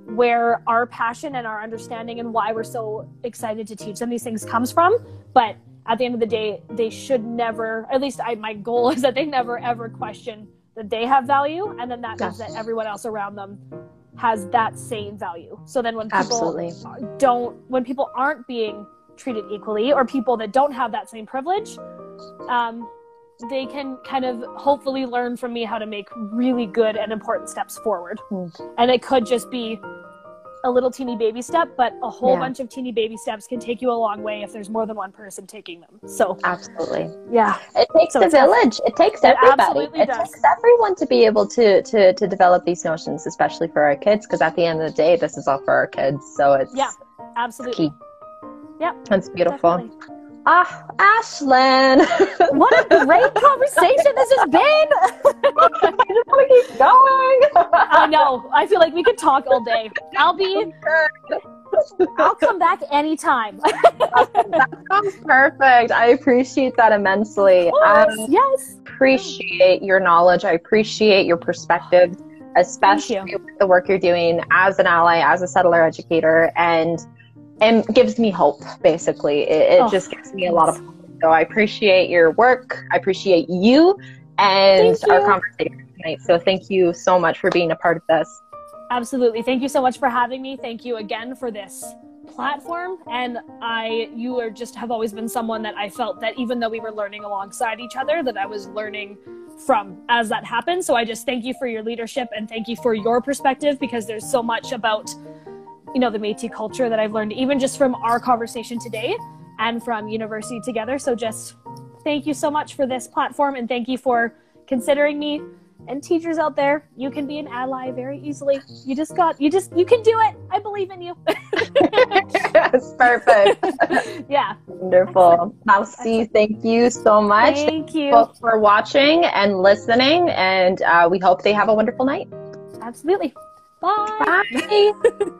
Speaker 2: where our passion and our understanding and why we're so excited to teach them these things comes from. But at the end of the day, they should never, at least I, my goal is that they never ever question that they have value. And then that means
Speaker 1: Yes.
Speaker 2: that everyone else around them has that same value. So then when people
Speaker 1: Absolutely.
Speaker 2: don't, when people aren't being treated equally or people that don't have that same privilege, um, they can kind of hopefully learn from me how to make really good and important steps forward.
Speaker 1: Mm.
Speaker 2: And it could just be a little teeny baby step, but a whole
Speaker 1: Yeah.
Speaker 2: bunch of teeny baby steps can take you a long way if there's more than one person taking them. So,
Speaker 1: Absolutely.
Speaker 2: yeah.
Speaker 1: It takes
Speaker 2: So
Speaker 1: a village. It takes
Speaker 2: It
Speaker 1: everybody. It
Speaker 2: does.
Speaker 1: takes everyone to be able to to to develop these notions, especially for our kids, because at the end of the day, this is all for our kids. So it's
Speaker 2: Yeah. Absolutely.
Speaker 1: key.
Speaker 2: Yep.
Speaker 1: That's beautiful.
Speaker 2: Definitely.
Speaker 1: Ah, Ashlyn.
Speaker 2: What a great conversation this has been.
Speaker 1: I just want to keep going.
Speaker 2: I know. I feel like we could talk all day. I'll be I'll come back anytime.
Speaker 1: that sounds perfect. I appreciate that immensely.
Speaker 2: yes,
Speaker 1: Um,
Speaker 2: yes.
Speaker 1: appreciate your knowledge. I appreciate your perspective, especially
Speaker 2: Thank
Speaker 1: with the work you're doing as an ally, as a settler educator, and and gives me hope. Basically, it, it
Speaker 2: Oh,
Speaker 1: just gives me a lot of hope. So I appreciate your work. I appreciate you and
Speaker 2: Thank
Speaker 1: our conversation tonight. So thank you so much for being a part of this.
Speaker 2: Absolutely. Thank you so much for having me. Thank you again for this platform. And I, you are just have always been someone that I felt that even though we were learning alongside each other, that I was learning from as that happened. So I just thank you for your leadership and thank you for your perspective because there's so much about, you know, the Métis culture that I've learned even just from our conversation today and from university together. So just thank you so much for this platform and thank you for considering me and teachers out there you can be an ally very easily you just got you just you can do it i believe in you
Speaker 1: yes, perfect.
Speaker 2: yeah
Speaker 1: Wonderful. Mousy, thank you so much.
Speaker 2: thank you
Speaker 1: both for watching and listening, and uh, we hope they have a wonderful night.
Speaker 2: absolutely bye
Speaker 1: Bye.